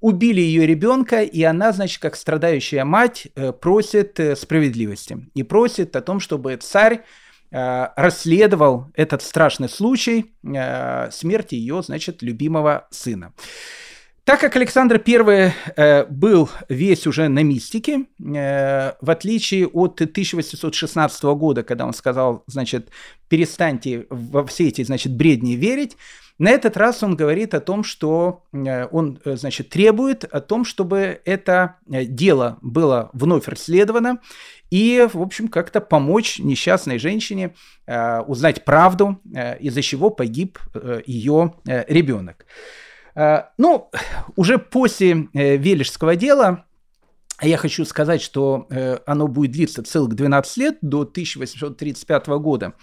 Убили ее ребенка, и она, значит, как страдающая мать, э, просит э, справедливости и просит о том, чтобы царь расследовал этот страшный случай смерти ее, значит, любимого сына. Так как Александр I э, был весь уже на мистике, э, в отличие от 1816 года, когда он сказал, значит, перестаньте во все эти, значит, бредни верить, на этот раз он говорит о том, что э, он, э, значит, требует о том, чтобы это э, дело было вновь расследовано и, в общем, как-то помочь несчастной женщине э, узнать правду, из-за чего погиб ее ребенок. Э, ну, уже после э, Вележского дела я хочу сказать, что э, оно будет длиться целых 12 лет, до 1835 года.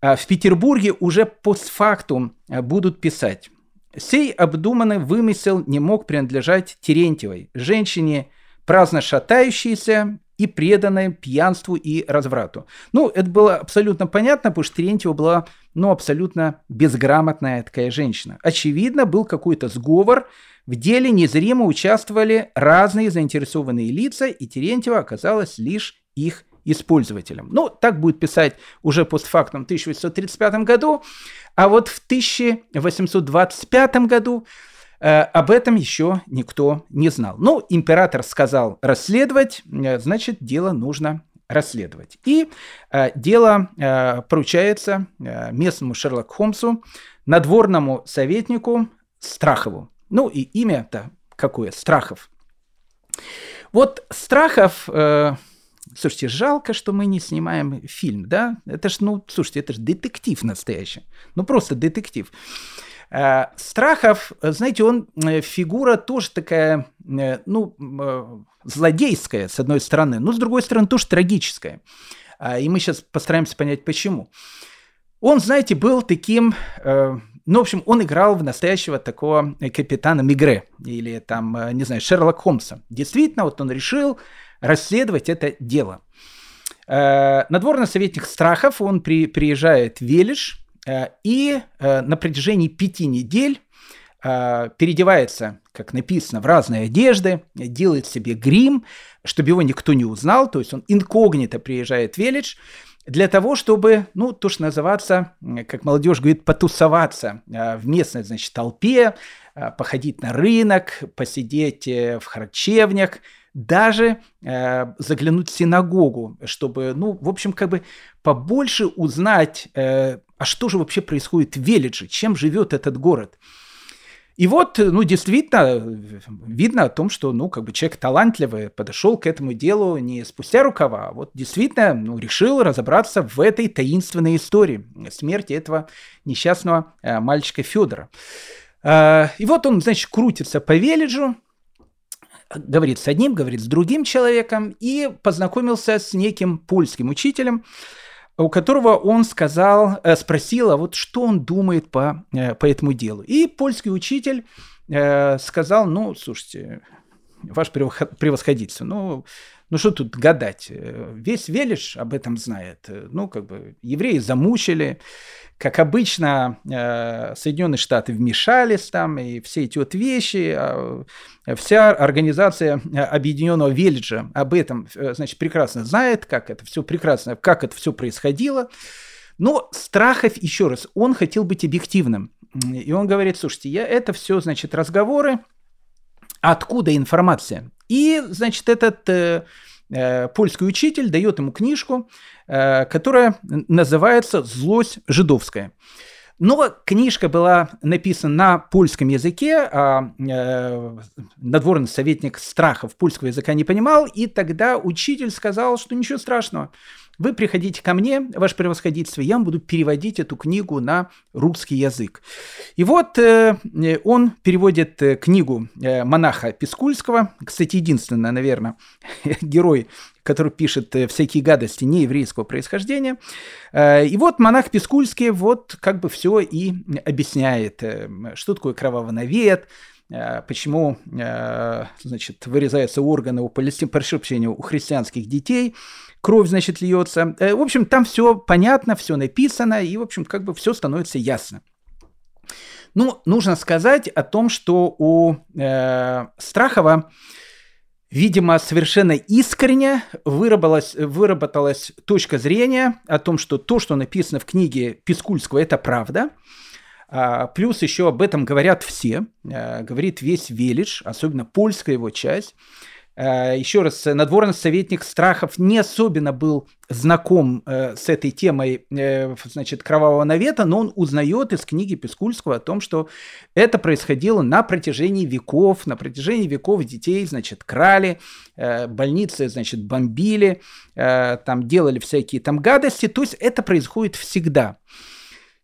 В Петербурге уже постфактум будут писать. Сей обдуманный вымысел не мог принадлежать Терентьевой, женщине, праздно шатающейся и преданной пьянству и разврату. Ну, это было абсолютно понятно, потому что Терентьева была, ну, абсолютно безграмотная такая женщина. Очевидно, был какой-то сговор, в деле незримо участвовали разные заинтересованные лица, и Терентьева оказалась лишь их использователем. Ну, так будет писать уже постфактум в 1835 году, а вот в 1825 году об этом еще никто не знал. Ну, император сказал расследовать, э, значит, дело нужно расследовать. И э, дело э, поручается э, местному Шерлок Холмсу, надворному советнику Страхову. Ну и имя-то какое? Страхов. Вот Страхов... Э, Слушайте, жалко, что мы не снимаем фильм, да? Это ж, ну, слушайте, это же детектив настоящий. Ну, просто детектив. Э, Страхов, знаете, он э, фигура тоже такая, э, ну, злодейская, с одной стороны, но с другой стороны тоже трагическая. А, и мы сейчас постараемся понять, почему. Он, знаете, был таким, ну, в общем, он играл в настоящего такого капитана Мигре или там, не знаю, Шерлок Холмса. Действительно, вот он решил расследовать это дело. Надворный советник Страхов, он при, приезжает в Велиш, и э, на протяжении пяти недель э, переодевается, как написано, в разные одежды, делает себе грим, чтобы его никто не узнал, то есть он инкогнито приезжает в Велидж, для того, чтобы, ну, то, что называется, как молодежь говорит, потусоваться в местной, значит, толпе, походить на рынок, посидеть в харчевнях, даже э, заглянуть в синагогу, чтобы, ну, в общем, как бы побольше узнать э, а что же вообще происходит в Велидже, чем живет этот город. И вот, ну, действительно, видно о том, что, ну, как бы человек талантливый подошел к этому делу не спустя рукава, а вот действительно, ну, решил разобраться в этой таинственной истории смерти этого несчастного э, мальчика Федора. Э, и вот он, значит, крутится по Велиджу, говорит с одним, говорит с другим человеком и познакомился с неким польским учителем, у которого он сказал, э, спросил, а вот что он думает по, э, по этому делу. И польский учитель э, сказал, ну, слушайте, ваше превосходительство, ну, ну что тут гадать? Весь Велиш об этом знает. Ну, как бы евреи замучили, как обычно, э, Соединенные Штаты вмешались там, и все эти вот вещи, а, вся организация Объединенного Велиджа об этом, э, значит, прекрасно знает, как это все прекрасно, как это все происходило. Но Страхов, еще раз, он хотел быть объективным. И он говорит, слушайте, я, это все, значит, разговоры, откуда информация? И, значит, этот э, э, польский учитель дает ему книжку, Э, которая называется «Злость жидовская». Но книжка была написана на польском языке, а э, надворный советник Страхов польского языка не понимал, и тогда учитель сказал, что ничего страшного, вы приходите ко мне, ваше превосходительство, я вам буду переводить эту книгу на русский язык. И вот э, он переводит э, книгу э, монаха Пискульского, кстати, единственный, наверное, (laughs) герой который пишет э, всякие гадости не еврейского происхождения. Э, и вот монах Пискульский вот как бы все и объясняет, э, что такое кровавонавет, почему, значит, вырезаются органы у палестин, у христианских детей, кровь, значит, льется. В общем, там все понятно, все написано, и, в общем, как бы все становится ясно. Ну, нужно сказать о том, что у э, Страхова Видимо, совершенно искренне выработалась, выработалась точка зрения о том, что то, что написано в книге Пискульского, это правда. А, плюс еще об этом говорят все, а, говорит весь Велич, особенно польская его часть. Э, еще раз, надворный советник Страхов не особенно был знаком э, с этой темой э, значит, кровавого навета, но он узнает из книги Пискульского о том, что это происходило на протяжении веков, на протяжении веков детей, значит, крали, больницы, значит, бомбили, там делали всякие там гадости, то есть это происходит всегда.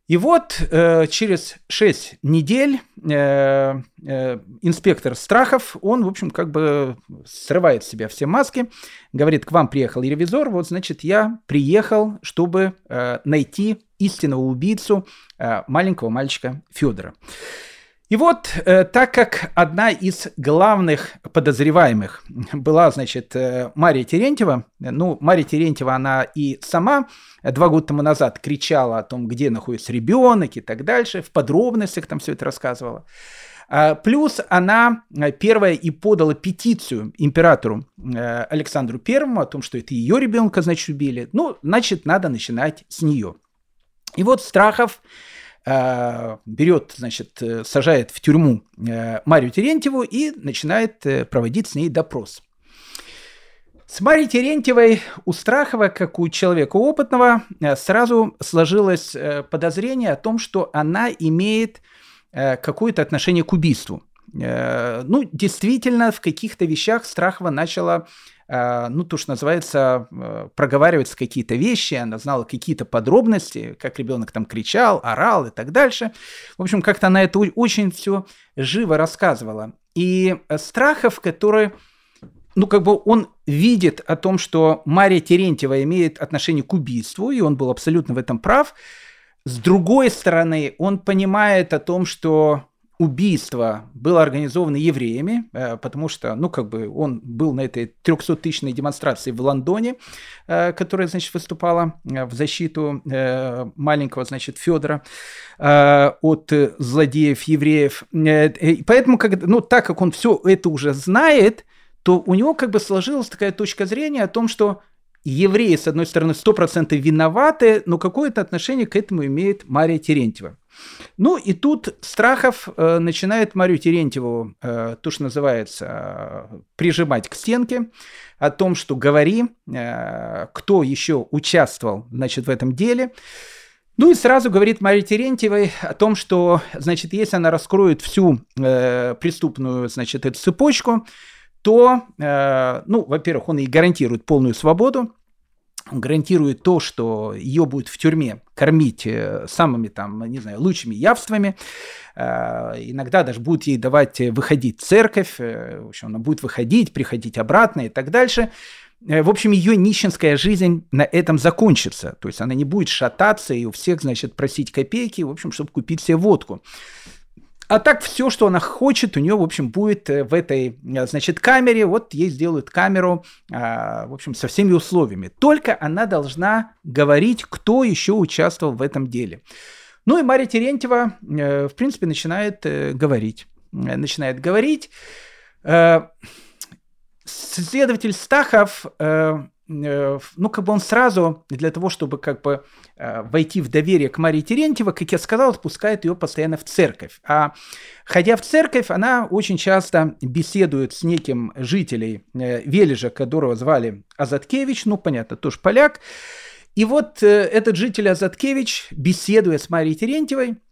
И вот э, через 6 недель э, э, инспектор Страхов, он, в общем, как бы срывает с себя все маски, говорит, к вам приехал ревизор, вот, значит, я приехал, чтобы э, найти истинного убийцу э, маленького мальчика Федора. И вот, э, так как одна из главных подозреваемых была, значит, э, Мария Терентьева, ну, Мария Терентьева, она и сама два года тому назад кричала о том, где находится ребенок и так дальше, в подробностях там все это рассказывала. А, плюс она э, первая и подала петицию императору Александру Первому о том, что это ее ребенка, значит, убили. Ну, значит, надо начинать с нее. И вот Страхов Э, берет, значит, э, сажает в тюрьму э, Марию Терентьеву и начинает проводить с ней допрос. С Марией Терентьевой у Страхова, как у человека опытного, сразу сложилось подозрение о том, что она имеет какое-то отношение к убийству. Ну, действительно, в каких-то вещах Страхова начала Э, ну, то, что называется, э, проговариваются какие-то вещи, она знала какие-то подробности, как ребенок там кричал, орал и так дальше. В общем, как-то она это очень все живо рассказывала. И э, Страхов, который, ну, как бы он видит о том, что Мария Терентьева имеет отношение к убийству, и он был абсолютно в этом прав. С другой стороны, он понимает о том, что убийство было организовано евреями, э, потому что, ну, как бы он был на этой 300-тысячной демонстрации в Лондоне, э, которая, значит, выступала э, в защиту маленького, значит, Федора от злодеев евреев. Поэтому, когда, ну, так как он все это уже знает, то у него как бы сложилась такая точка зрения о том, что евреи, с одной стороны, 100% виноваты, но какое-то отношение к этому имеет Мария Терентьева. Ну и тут Страхов э, начинает Марию Терентьеву, э, то, что называется, э, прижимать к стенке, о том, что говори, э, кто еще участвовал значит, в этом деле. Ну и сразу говорит Марии Терентьевой о том, что, значит, если она раскроет всю э, преступную, значит, эту цепочку, то, э, ну, во-первых, он ей гарантирует полную свободу, гарантирует то, что ее будет в тюрьме кормить самыми там, не знаю, лучшими явствами, иногда даже будет ей давать выходить в церковь, в общем, она будет выходить, приходить обратно и так дальше – Э, в общем, ее нищенская жизнь на этом закончится. То есть она не будет шататься и у всех, значит, просить копейки, в общем, чтобы купить себе водку. А так все, что она хочет, у нее, в общем, будет э, в этой, э, значит, камере. Вот ей сделают камеру, а, в общем, со всеми условиями. Только она должна говорить, кто еще участвовал в этом деле. Ну и Мария Терентьева, в принципе, начинает говорить. Начинает говорить следователь Стахов, э, э, ну, как бы он сразу, для того, чтобы как бы э, войти в доверие к Марии Терентьева, как я сказал, отпускает ее постоянно в церковь. А ходя в церковь, она очень часто беседует с неким жителем э, Вележа, которого звали Азаткевич, ну, понятно, тоже поляк. И вот э, этот житель Азаткевич, беседуя с Марией Терентьевой, Э,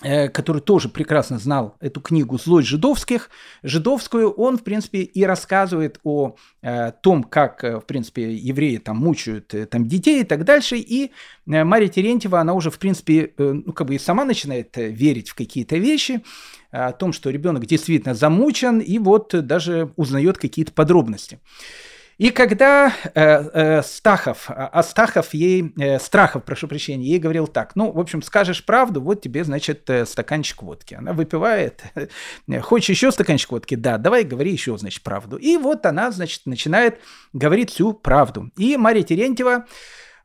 который тоже прекрасно знал эту книгу «Злость жидовских», жидовскую, он, в принципе, и рассказывает о э, том, как, э, в принципе, евреи там мучают э, там детей и так дальше, и э, Мария Терентьева, она уже, в принципе, э, ну, как бы и сама начинает верить в какие-то вещи, о том, что ребенок действительно замучен, и вот даже узнает какие-то подробности. И когда э, э, Стахов, а, а ей, э, Страхов, прошу прощения, ей говорил так, ну, в общем, скажешь правду, вот тебе, значит, э, стаканчик водки. Она выпивает, (laughs) хочешь еще стаканчик водки? Да, давай говори еще, значит, правду. И вот она, значит, начинает говорить всю правду. И Мария Терентьева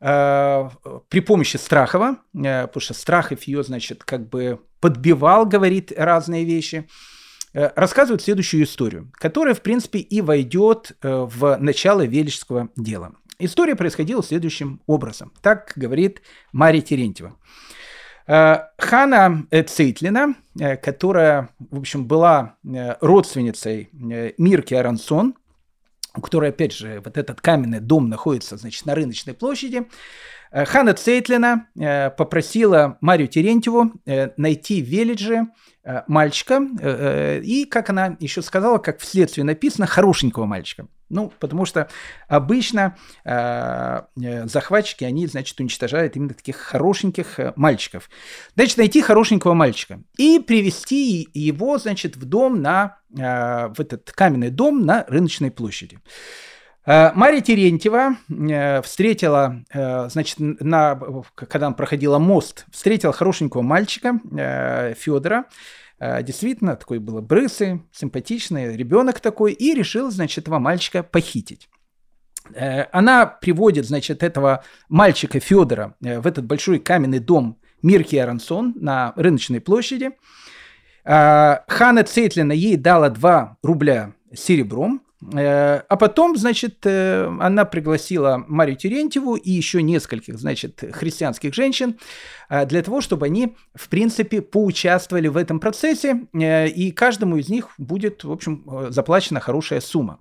э, при помощи Страхова, э, потому что Страхов ее, значит, как бы подбивал, говорит разные вещи, Э, рассказывают следующую историю, которая, в принципе, и войдет э, в начало Величского дела. История происходила следующим образом. Так говорит Мария Терентьева. Э, Хана Цейтлина, которая, в общем, была родственницей Мирки Арансон, у которой, опять же, вот этот каменный дом находится, значит, на рыночной площади, Хана Цейтлина попросила Марию Терентьеву найти в Велидже Э, мальчика, э, э, и, как она еще сказала, как вследствие написано, хорошенького мальчика. Ну, потому что обычно захватчики, они, значит, уничтожают именно таких хорошеньких мальчиков. Значит, найти хорошенького мальчика и привести его, значит, в дом на, в этот каменный дом на рыночной площади. Мария Терентьева встретила, значит, на, когда она проходила мост, встретила хорошенького мальчика Федора, Э, действительно, такой был брысы, симпатичный, ребенок такой, и решил, значит, этого мальчика похитить. Э, она приводит, значит, этого мальчика Федора э, в этот большой каменный дом Мирки Арансон на рыночной площади. Хана Цейтлина ей дала 2 рубля серебром, Э, а потом, значит, э, она пригласила Марию Терентьеву и еще нескольких, значит, христианских женщин э, для того, чтобы они, в принципе, поучаствовали в этом процессе, и каждому из них будет, в общем, заплачена хорошая сумма.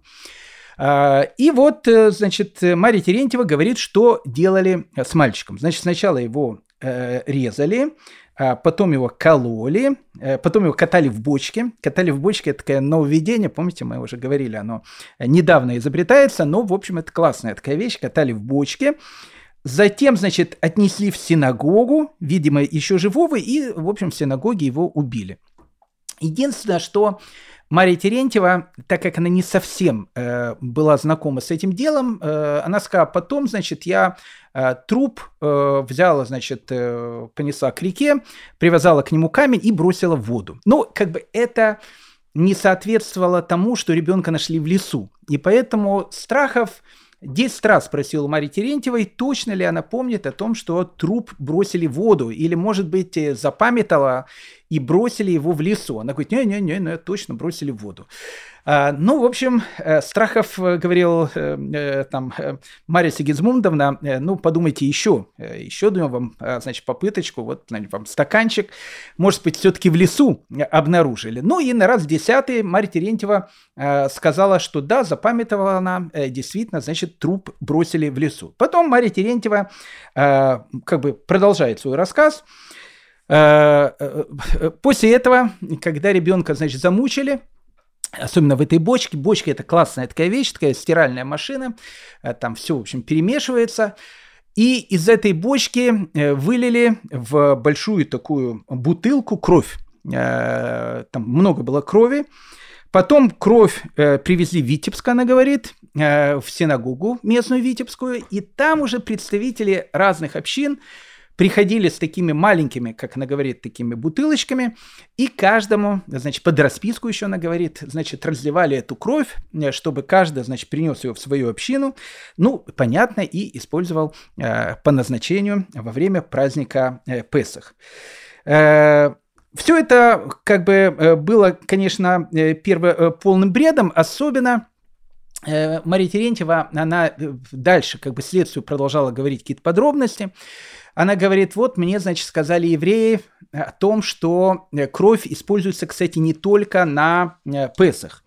И вот, значит, Мария Терентьева говорит, что делали с мальчиком. Значит, сначала его резали, потом его кололи, э, потом его катали в бочке. Катали в бочке – это такое нововведение, помните, мы уже говорили, оно недавно изобретается, но, в общем, это классная такая вещь, катали в бочке. Затем, значит, отнесли в синагогу, видимо, еще живого, и, в общем, в синагоге его убили. Единственное, что Мария Терентьева, так как она не совсем э, была знакома с этим делом, э, она сказала, потом, значит, я э, труп э, взяла, значит, э, понесла к реке, привязала к нему камень и бросила в воду. Ну, как бы это не соответствовало тому, что ребенка нашли в лесу. И поэтому Страхов 10 раз спросил у Марии Терентьевой, точно ли она помнит о том, что труп бросили в воду, или, может быть, э, запамятала и бросили его в лесу. Она говорит, не-не-не, ну, точно бросили в воду. А, ну, в общем, э, Страхов э, говорил э, там Мария Сигизмундовна, ну, подумайте еще, еще даем вам, значит, попыточку, вот вам стаканчик, может быть, все-таки в лесу обнаружили. Ну, и на раз десятый Мария Терентьева сказала, что да, запамятовала она, действительно, значит, труп бросили в лесу. Потом Мария Терентьева как бы продолжает свой рассказ, После этого, когда ребенка, значит, замучили, Особенно в этой бочке. Бочка это классная такая вещь, такая стиральная машина. Э, там все, в общем, перемешивается. И из этой бочки э, вылили в большую такую бутылку кровь. Там много было крови. Потом кровь привезли в Витебск, она говорит, в синагогу местную Витебскую. И там уже представители разных общин приходили с такими маленькими, как она говорит, такими бутылочками, и каждому, значит, под расписку еще она говорит, значит, разливали эту кровь, э, чтобы каждый, значит, принес ее в свою общину, ну, понятно, и использовал э, по назначению во время праздника э, Песах. Э, все это как бы э, было, конечно, э, перво, полным бредом, особенно Мария Терентьева, она дальше как бы следствию продолжала говорить какие-то подробности. Она говорит, вот мне, значит, сказали евреи о том, что э, кровь используется, кстати, не только на э, Песах.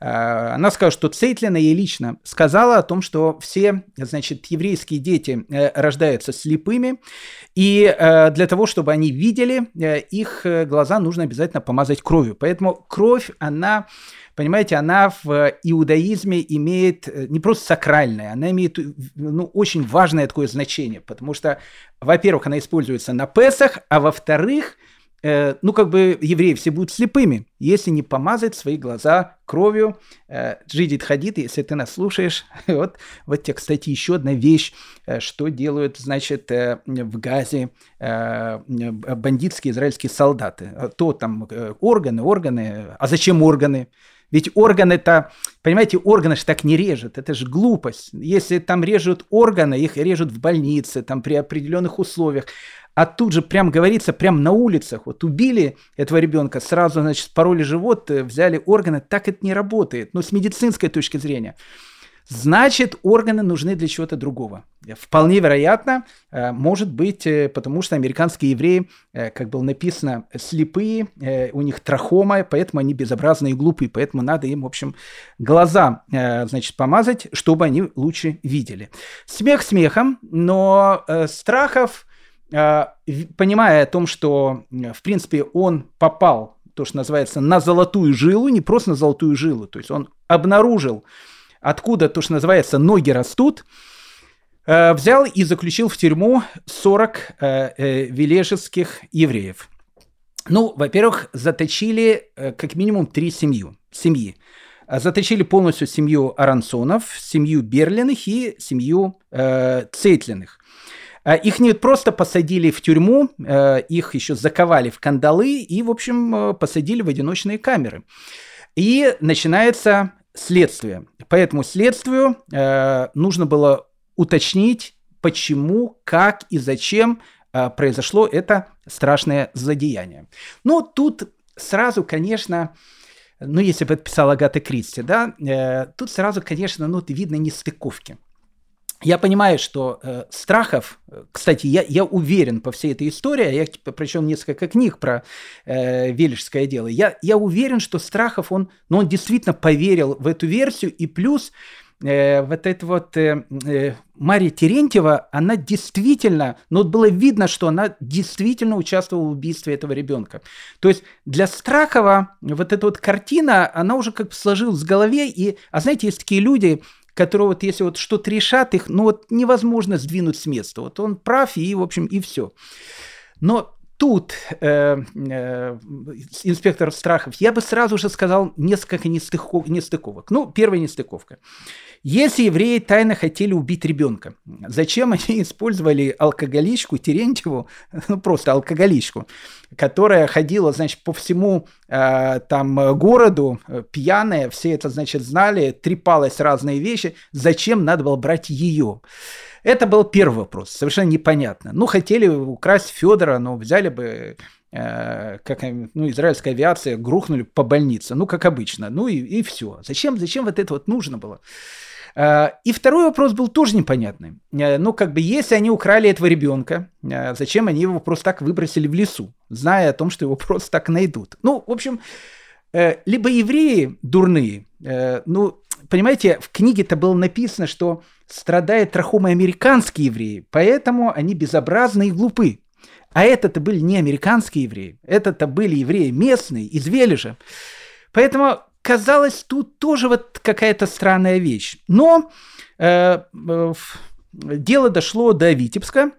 Э, она сказала, что Цейтлина ей лично сказала о том, что все, значит, еврейские дети рождаются слепыми, и для того, чтобы они видели, их глаза нужно обязательно помазать кровью. Поэтому кровь, она понимаете, она в иудаизме имеет э, не просто сакральное, она имеет ну, очень важное такое значение, потому что, во-первых, она используется на Песах, а во-вторых, э, ну, как бы евреи все будут слепыми, если не помазать свои глаза кровью. Э, Джидит Хадид, если ты нас слушаешь, (laughs) вот, вот тебе, кстати, еще одна вещь, э, что делают, значит, э, в Газе э, бандитские израильские солдаты. То там э, органы, органы, а зачем органы? Ведь органы это, понимаете, органы же так не режут, это же глупость. Если там режут органы, их режут в больнице, там при определенных условиях. А тут же прям говорится, прям на улицах, вот убили этого ребенка, сразу, значит, пороли живот, э, взяли органы, так это не работает, но с медицинской точки зрения. Значит, органы нужны для чего-то другого. Вполне вероятно, э, может быть, э, потому что американские евреи, э, как было написано, слепые, у них трахома, поэтому они безобразные и глупые, поэтому надо им, в общем, глаза, значит, помазать, чтобы они лучше видели. Смех смехом, но страхов, понимая о том, что, в принципе, он попал, то, что называется, на золотую жилу, не просто на золотую жилу, то есть он обнаружил, откуда то, что называется, ноги растут, э, взял и заключил в тюрьму 40 э, э, вележеских евреев. Ну, во-первых, заточили как минимум три семью, семьи. Заточили полностью семью Аранцонов, семью Берлиных и семью э, Цейтлиных. Их не просто посадили в тюрьму, их еще заковали в кандалы и, в общем, посадили в одиночные камеры. И начинается следствие. По этому следствию э, нужно было уточнить, почему, как и зачем э, произошло это страшное злодеяние. Но тут сразу, конечно, ну, если бы это писала Агата Кристи, да, э, тут сразу, конечно, ну, видно нестыковки я понимаю, что э, страхов, кстати, я, я уверен по всей этой истории, а я типа, прочел несколько книг про э, Вележское дело, я, я уверен, что страхов он, ну, он действительно поверил в эту версию, и плюс э, вот эта вот э, э, Мария Терентьева, она действительно, ну, было видно, что она действительно участвовала в убийстве этого ребенка. То есть для Страхова вот эта вот картина, она уже как бы сложилась в голове, и, а знаете, есть такие люди, которые вот если вот что-то решат, их ну вот невозможно сдвинуть с места. Вот он прав и, в общем, и все. Но тут э, э, инспектор Страхов, я бы сразу же сказал несколько нестыков, нестыковок. Ну, первая нестыковка. Если евреи тайно хотели убить ребенка, зачем они (laughs) использовали алкоголичку Терентьеву, ну просто алкоголичку, которая ходила, значит, по всему э, там городу э, пьяная, все это, значит, знали, трепалась разные вещи, зачем надо было брать ее? Это был первый вопрос, совершенно непонятно. Ну, хотели украсть Федора, но взяли бы э, как ну, израильская авиация, грохнули по больнице, ну, как обычно, ну и, и все. Зачем, зачем вот это вот нужно было? Э, и второй вопрос был тоже непонятный. Э, ну, как бы, если они украли этого ребенка, э, зачем они его просто так выбросили в лесу, зная о том, что его (laughs) просто так найдут? Ну, в общем, либо евреи дурные, ну, понимаете, в книге-то было написано, что страдают трахомой американские евреи, поэтому они безобразны и глупы. А это-то были не американские евреи, это-то были евреи местные, из Вележа. Поэтому оказалась тут тоже вот какая-то странная вещь. Но э, э, дело дошло до Витебска,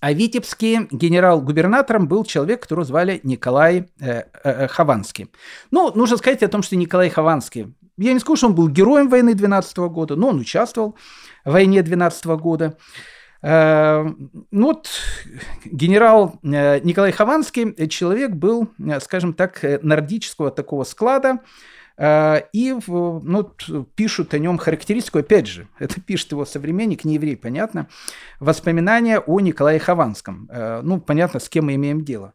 а Витебский генерал-губернатором был человек, которого звали Николай э, э, Хованский. Ну, нужно сказать о том, что Николай Хованский, я не скажу, что он был героем войны 12 года, но он участвовал в войне 12 года. Э, ну вот генерал э, Николай Хованский, э, человек был, скажем так, нордического такого склада, и ну, пишут о нем характеристику, опять же, (laughs) это пишет его современник, не еврей, понятно, воспоминания о Николае Хованском. Ну, понятно, с кем мы имеем дело.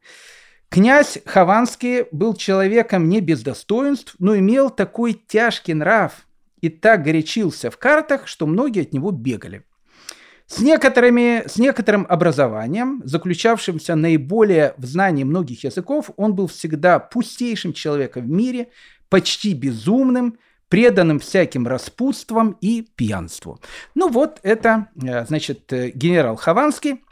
Князь Хованский был человеком не без достоинств, но имел такой тяжкий нрав и так горячился в картах, что многие от него бегали. С, некоторыми, с некоторым образованием, заключавшимся наиболее в знании многих языков, он был всегда пустейшим человеком в мире, почти безумным, преданным всяким распутствам и пьянству. Ну вот это, э, значит, э, генерал Хованский,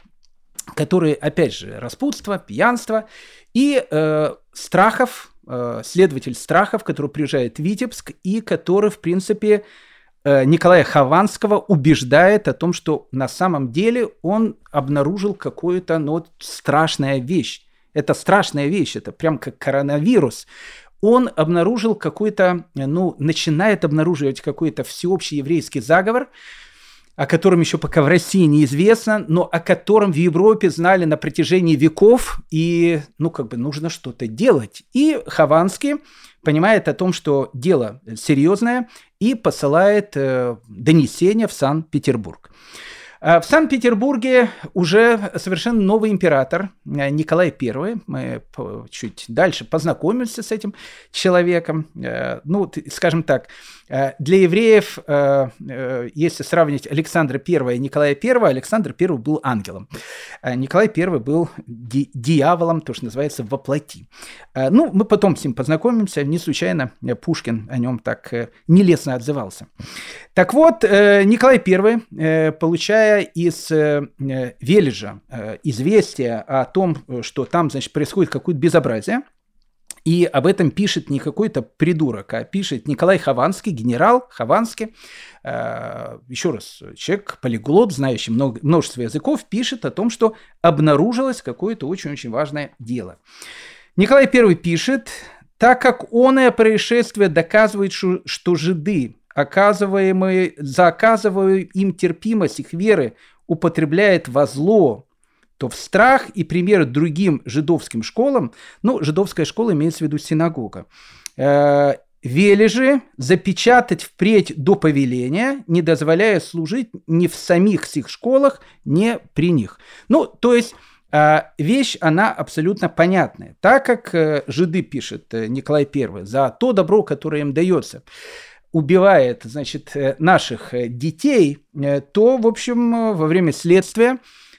который, опять же, распутство, пьянство и э, страхов, э, следователь страхов, который приезжает в Витебск и который, в принципе, Николая Хованского убеждает о том, что на самом деле он обнаружил какую-то ну, страшная вещь. Это страшная вещь, это прям как коронавирус. Он обнаружил какой-то, ну, начинает обнаруживать какой-то всеобщий еврейский заговор, о котором еще пока в России неизвестно, но о котором в Европе знали на протяжении веков, и, ну, как бы нужно что-то делать. И Хованский понимает о том, что дело серьезное, и посылает э, донесение в Санкт-Петербург. А в Санкт-Петербурге уже совершенно новый император э, Николай I. Мы чуть дальше познакомимся с этим человеком. Э, ну, скажем так, э, для евреев, если сравнить Александра I и Николая I, Александр I был ангелом. Николай I был ди- дьяволом, то, что называется, воплоти. Ну, мы потом с ним познакомимся. Не случайно Пушкин о нем так нелестно отзывался. Так вот, Николай I, получая из э, Вележа э, о том, что там, значит, происходит какое-то безобразие, и об этом пишет не какой-то придурок, а пишет Николай Хованский, генерал Хованский, э, еще раз, человек полиглот, знающий много, множество языков, пишет о том, что обнаружилось какое-то очень-очень важное дело. Николай I пишет, так как оное происшествие доказывает, что жиды оказываемые, за оказываемую им терпимость их веры употребляет во зло, то в страх и пример другим жидовским школам, ну, жидовская школа имеется в виду синагога, э, вели же запечатать впредь до повеления, не дозволяя служить ни в самих сих школах, ни при них. Ну, то есть э, вещь, она абсолютно понятная. Так как э, жиды, пишет э, Николай I, за то добро, которое им дается, убивает, значит, э, наших э, детей, э, то, в общем, во время следствия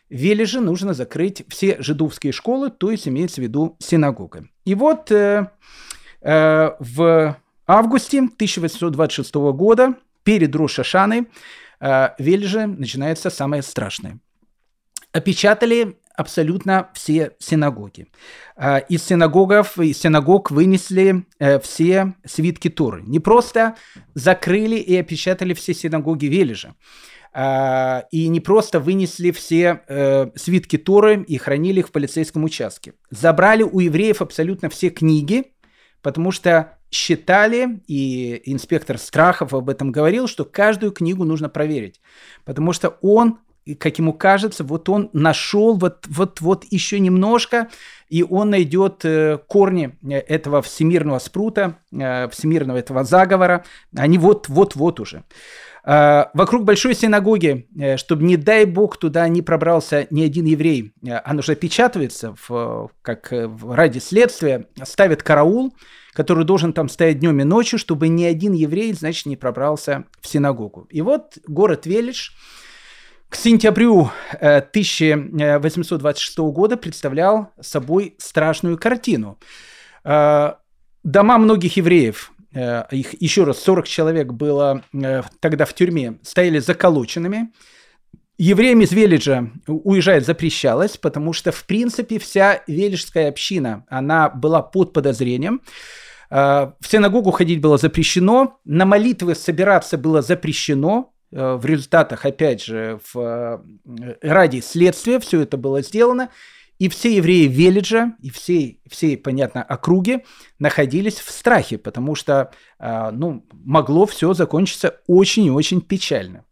вели же нужно закрыть все жидовские школы, то есть имеется в виду синагога. И вот э, э, в августе 1826 года перед Рошашаной э, Вельже начинается самое страшное. Опечатали абсолютно все синагоги. А, из синагогов, из синагог вынесли э, все свитки Торы. Не просто закрыли и опечатали все синагоги Вележа, а, и не просто вынесли все э, свитки Торы и хранили их в полицейском участке. Забрали у евреев абсолютно все книги, потому что считали, и инспектор Страхов об этом говорил, что каждую книгу нужно проверить, потому что он как ему кажется, вот он нашел вот, вот, вот еще немножко, и он найдет э, корни э, этого всемирного спрута, э, всемирного этого заговора, они вот-вот-вот уже. А, вокруг большой синагоги, чтобы, не дай бог, туда не пробрался ни один еврей, она уже опечатывается, в, как ради следствия, ставят караул, который должен там стоять днем и ночью, чтобы ни один еврей, значит, не пробрался в синагогу. И вот город Велиш – к сентябрю 1826 э, года представлял собой страшную картину. Э, дома многих евреев, э, их еще раз 40 человек было тогда в тюрьме, стояли заколоченными. Евреям из Велиджа уезжать запрещалось, потому что, в принципе, вся велижская община, она была под подозрением. В синагогу ходить было запрещено, на молитвы собираться было запрещено, в результатах, опять же, в, ради следствия все это было сделано. И все евреи Велиджа, и все, все, понятно, округи находились в страхе, потому что, ну, могло все закончиться очень и очень печально.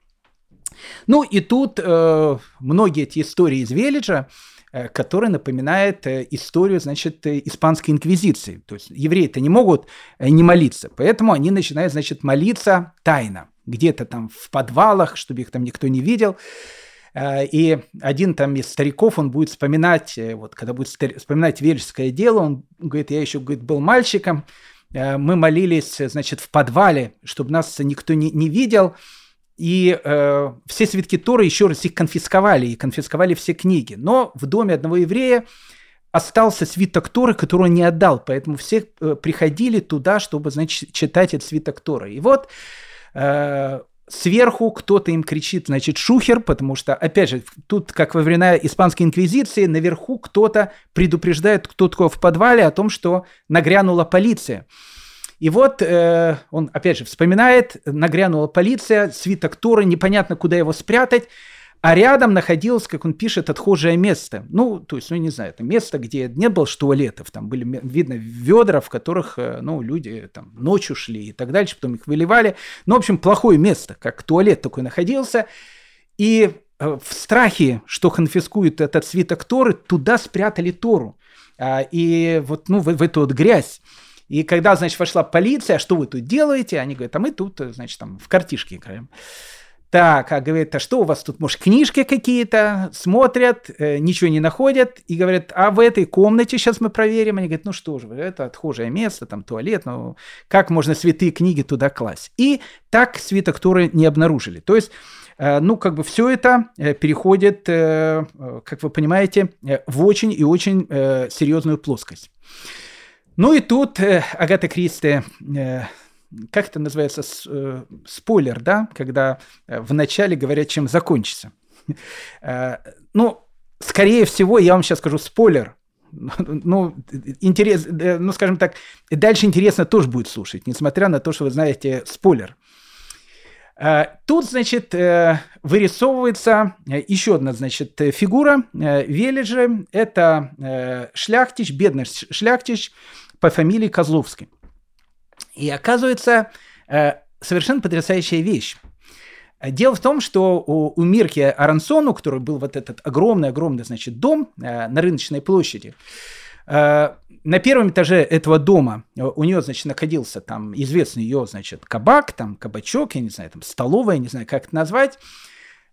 Ну и тут э, многие эти истории из Велиджа, э, которые напоминают э, историю, значит, э, испанской инквизиции. То есть евреи-то не могут не молиться, поэтому они начинают, значит, молиться тайно, где-то там в подвалах, чтобы их там никто не видел. И один там из стариков, он будет вспоминать, вот когда будет вспоминать вельское дело, он говорит, я еще говорит, был мальчиком, мы молились, значит, в подвале, чтобы нас никто не, не видел, и э, все свитки Торы еще раз их конфисковали, и конфисковали все книги. Но в доме одного еврея остался свиток Торы, который он не отдал, поэтому все э, приходили туда, чтобы, значит, читать этот свиток Торы. И вот э, сверху кто-то им кричит, значит, шухер, потому что, опять же, тут, как во времена Испанской Инквизиции, наверху кто-то предупреждает, кто такой в подвале о том, что нагрянула полиция. И вот э, он, опять же, вспоминает, нагрянула полиция, свиток Торы, непонятно, куда его спрятать, а рядом находилось, как он пишет, отхожее место. Ну, то есть, ну, не знаю, это место, где не было туалетов, там были, видно, ведра, в которых, э, ну, люди там ночью шли и так дальше, потом их выливали. Ну, в общем, плохое место, как туалет такой находился. И э, в страхе, что конфискуют этот свиток Торы, туда спрятали Тору. А, и вот, ну, в, в эту вот грязь. И когда, значит, вошла полиция, что вы тут делаете? Они говорят, а мы тут, значит, там в картишке играем. Так, а говорит, а что у вас тут, может, книжки какие-то? Смотрят, э, ничего не находят и говорят, а в этой комнате сейчас мы проверим. Они говорят, ну что же, это отхожее место, там туалет, ну как можно святые книги туда класть? И так свиток Торы не обнаружили. То есть э, ну, как бы все это э, переходит, э, как вы понимаете, в очень и очень серьезную плоскость. Ну и тут э, Агата Кристи, э, как это называется, с, э, спойлер, да, когда э, вначале говорят, чем закончится. Э, ну, скорее всего, я вам сейчас скажу спойлер, (laughs) ну, интерес, э, ну, скажем так, дальше интересно тоже будет слушать, несмотря на то, что вы знаете спойлер. Э, тут, значит, э, вырисовывается еще одна, значит, фигура Велиджа. Это шляхтич, бедный шляхтич, по фамилии Козловский. И оказывается, э, совершенно потрясающая вещь. Дело в том, что у, у Мирки Арансон, у которого был вот этот огромный-огромный, значит, дом э, на рыночной площади, э, на первом этаже этого дома у нее, значит, находился там известный ее, значит, кабак, там кабачок, я не знаю, там столовая, не знаю, как это назвать.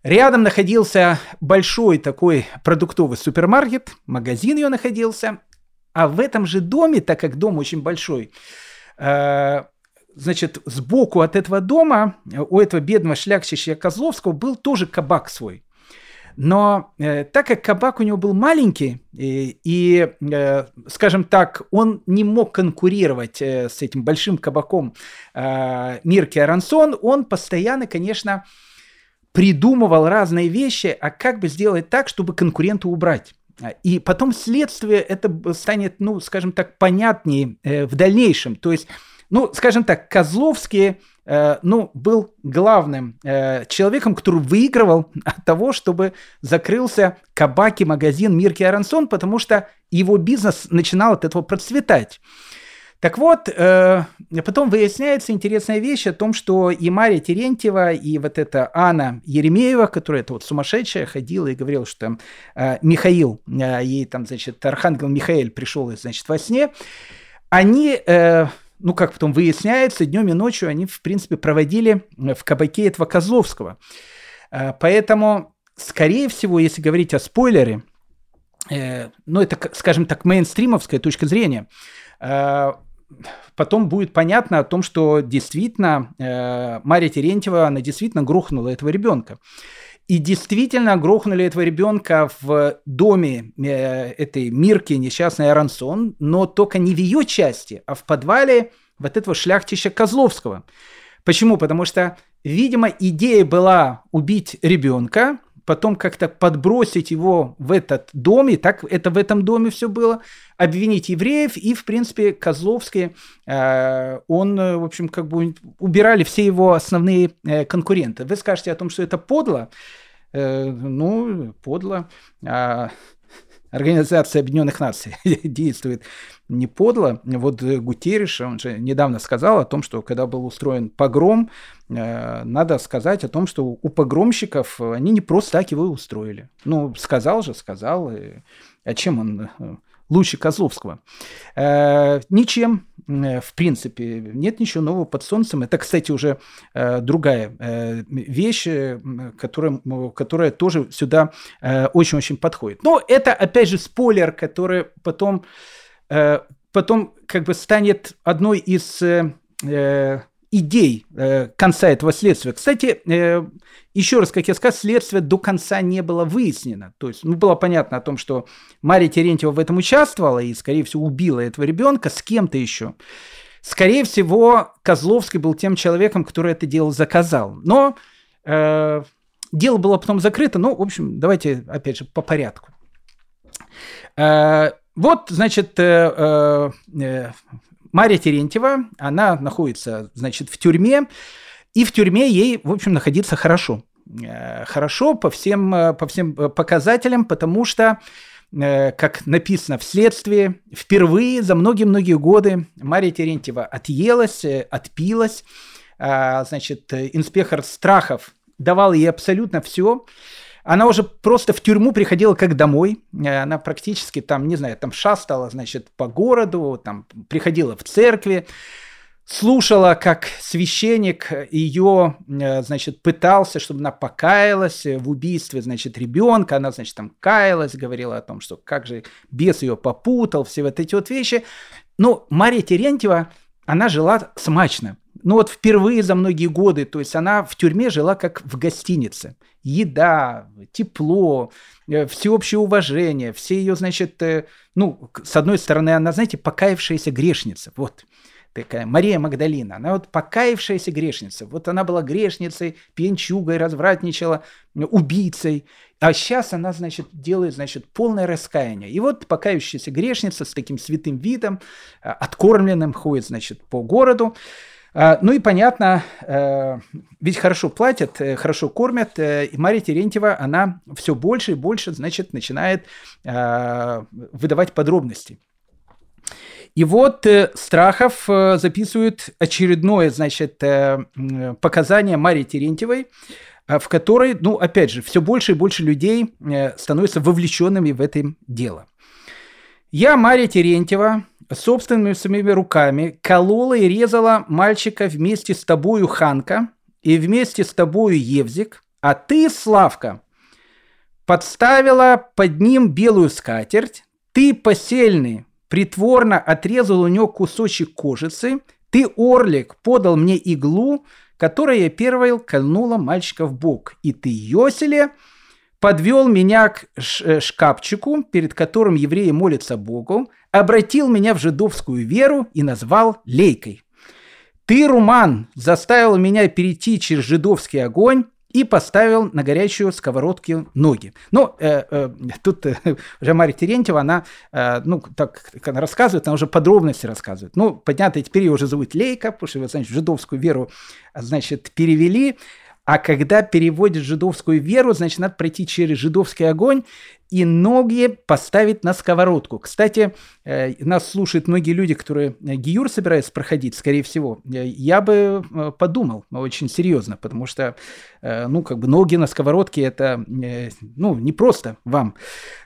Рядом находился большой такой продуктовый супермаркет, магазин ее находился, а в этом же доме, так как дом очень большой, э, значит, сбоку от этого дома у этого бедного шляхтища Козловского был тоже кабак свой. Но э, так как кабак у него был маленький, и, и э, скажем так, он не мог конкурировать э, с этим большим кабаком э, Мирки Арансон, он постоянно, конечно, придумывал разные вещи, а как бы сделать так, чтобы конкурента убрать. И потом следствие это станет, ну, скажем так, понятнее э, в дальнейшем. То есть, ну, скажем так, Козловский, э, ну, был главным э, человеком, который выигрывал (laughs) от того, чтобы закрылся кабаки магазин Мирки Арансон, потому что его бизнес начинал от этого процветать. Так вот, э, потом выясняется интересная вещь о том, что и Мария Терентьева, и вот эта Анна Еремеева, которая это вот сумасшедшая, ходила и говорила, что там э, Михаил, э, ей там, значит, Архангел Михаил пришел, значит, во сне, они, э, ну, как потом выясняется, днем и ночью они, в принципе, проводили в кабаке этого Козловского. Э, поэтому, скорее всего, если говорить о спойлере, э, ну, это, скажем так, мейнстримовская точка зрения, э, потом будет понятно о том, что действительно э, Мария Терентьева, она действительно грохнула этого ребенка. И действительно грохнули этого ребенка в доме э, этой Мирки, несчастной Арансон, но только не в ее части, а в подвале вот этого шляхтища Козловского. Почему? Потому что, видимо, идея была убить ребенка, потом как-то подбросить его в этот дом, и так это в этом доме все было, обвинить евреев, и, в принципе, Козловский, э, он, в общем, как бы убирали все его основные э, конкуренты. Вы скажете о том, что это подло, э, ну, подло. Организация Объединенных Наций (laughs) действует не подло. Вот Гутериш, он же недавно сказал о том, что когда был устроен погром, э, надо сказать о том, что у погромщиков они не просто так его устроили. Ну, сказал же, сказал. И... А чем он э, лучше Козловского. Э, ничем, в принципе, нет ничего нового под солнцем. Это, кстати, уже э, другая э, вещь, э, которая, которая тоже сюда э, очень-очень подходит. Но это, опять же, спойлер, который потом, э, потом как бы станет одной из... Э, э идей э, конца этого следствия. Кстати, э, еще раз, как я сказал, следствие до конца не было выяснено. То есть, ну, было понятно о том, что Мария Терентьева в этом участвовала и, скорее всего, убила этого ребенка с кем-то еще. Скорее всего, Козловский был тем человеком, который это дело заказал. Но э, дело было потом закрыто. Ну, в общем, давайте, опять же, по порядку. Э, вот, значит, э, э, Мария Терентьева, она находится, значит, в тюрьме, и в тюрьме ей, в общем, находиться хорошо. Э, хорошо по всем, э, по всем э, показателям, потому что, как написано в следствии, впервые за многие-многие годы Мария Терентьева отъелась, отпилась. Значит, инспектор Страхов давал ей абсолютно все. Она уже просто в тюрьму приходила как домой. Она практически там, не знаю, там шастала, значит, по городу, там приходила в церкви, слушала, как священник ее, значит, пытался, чтобы она покаялась в убийстве, значит, ребенка. Она, значит, там каялась, говорила о том, что как же бес ее попутал, все вот эти вот вещи. Но Мария Терентьева, она жила смачно. Ну вот впервые за многие годы, то есть она в тюрьме жила как в гостинице. Еда, тепло, э, всеобщее уважение, все ее, значит, э, ну, с одной стороны, она, знаете, покаявшаяся грешница, вот такая Мария Магдалина, она вот покаявшаяся грешница. Вот она была грешницей, пьянчугой, развратничала, убийцей. А сейчас она, значит, делает, значит, полное раскаяние. И вот покаявшаяся грешница с таким святым видом, э, откормленным, ходит, значит, по городу. А, ну и понятно, э, ведь хорошо платят, э, хорошо кормят, э, и Мария Терентьева, она все больше и больше, значит, начинает выдавать подробности. И вот Страхов записывает очередное, значит, показание Марии Терентьевой, в которой, ну, опять же, все больше и больше людей становятся вовлеченными в это дело. Я, Мария Терентьева, собственными своими руками колола и резала мальчика вместе с тобою Ханка и вместе с тобою Евзик, а ты, Славка, подставила под ним белую скатерть, ты, посельный, притворно отрезал у него кусочек кожицы, ты, Орлик, подал мне иглу, которая я первой кольнула мальчика в бок, и ты, Йоселе, подвел меня к э, шкафчику, перед которым евреи молятся Богу, обратил меня в жидовскую веру и назвал лейкой. Ты, Руман, заставил меня перейти через жидовский огонь и поставил на горячую сковородку ноги. Ну, э, э, тут э, уже Мария Терентьева, она, э, ну, так как она рассказывает, она уже подробности рассказывает. Ну, понятно, теперь ее уже зовут Лейка, потому что, значит, жидовскую веру, значит, перевели. А когда переводят жидовскую веру, значит, надо пройти через жидовский огонь и ноги поставить на сковородку. Кстати, э, нас слушают многие люди, которые э, гиюр собираются проходить, скорее всего. Э, я бы подумал очень серьезно, потому что, ну, как бы ноги на сковородке это, ну, не просто вам.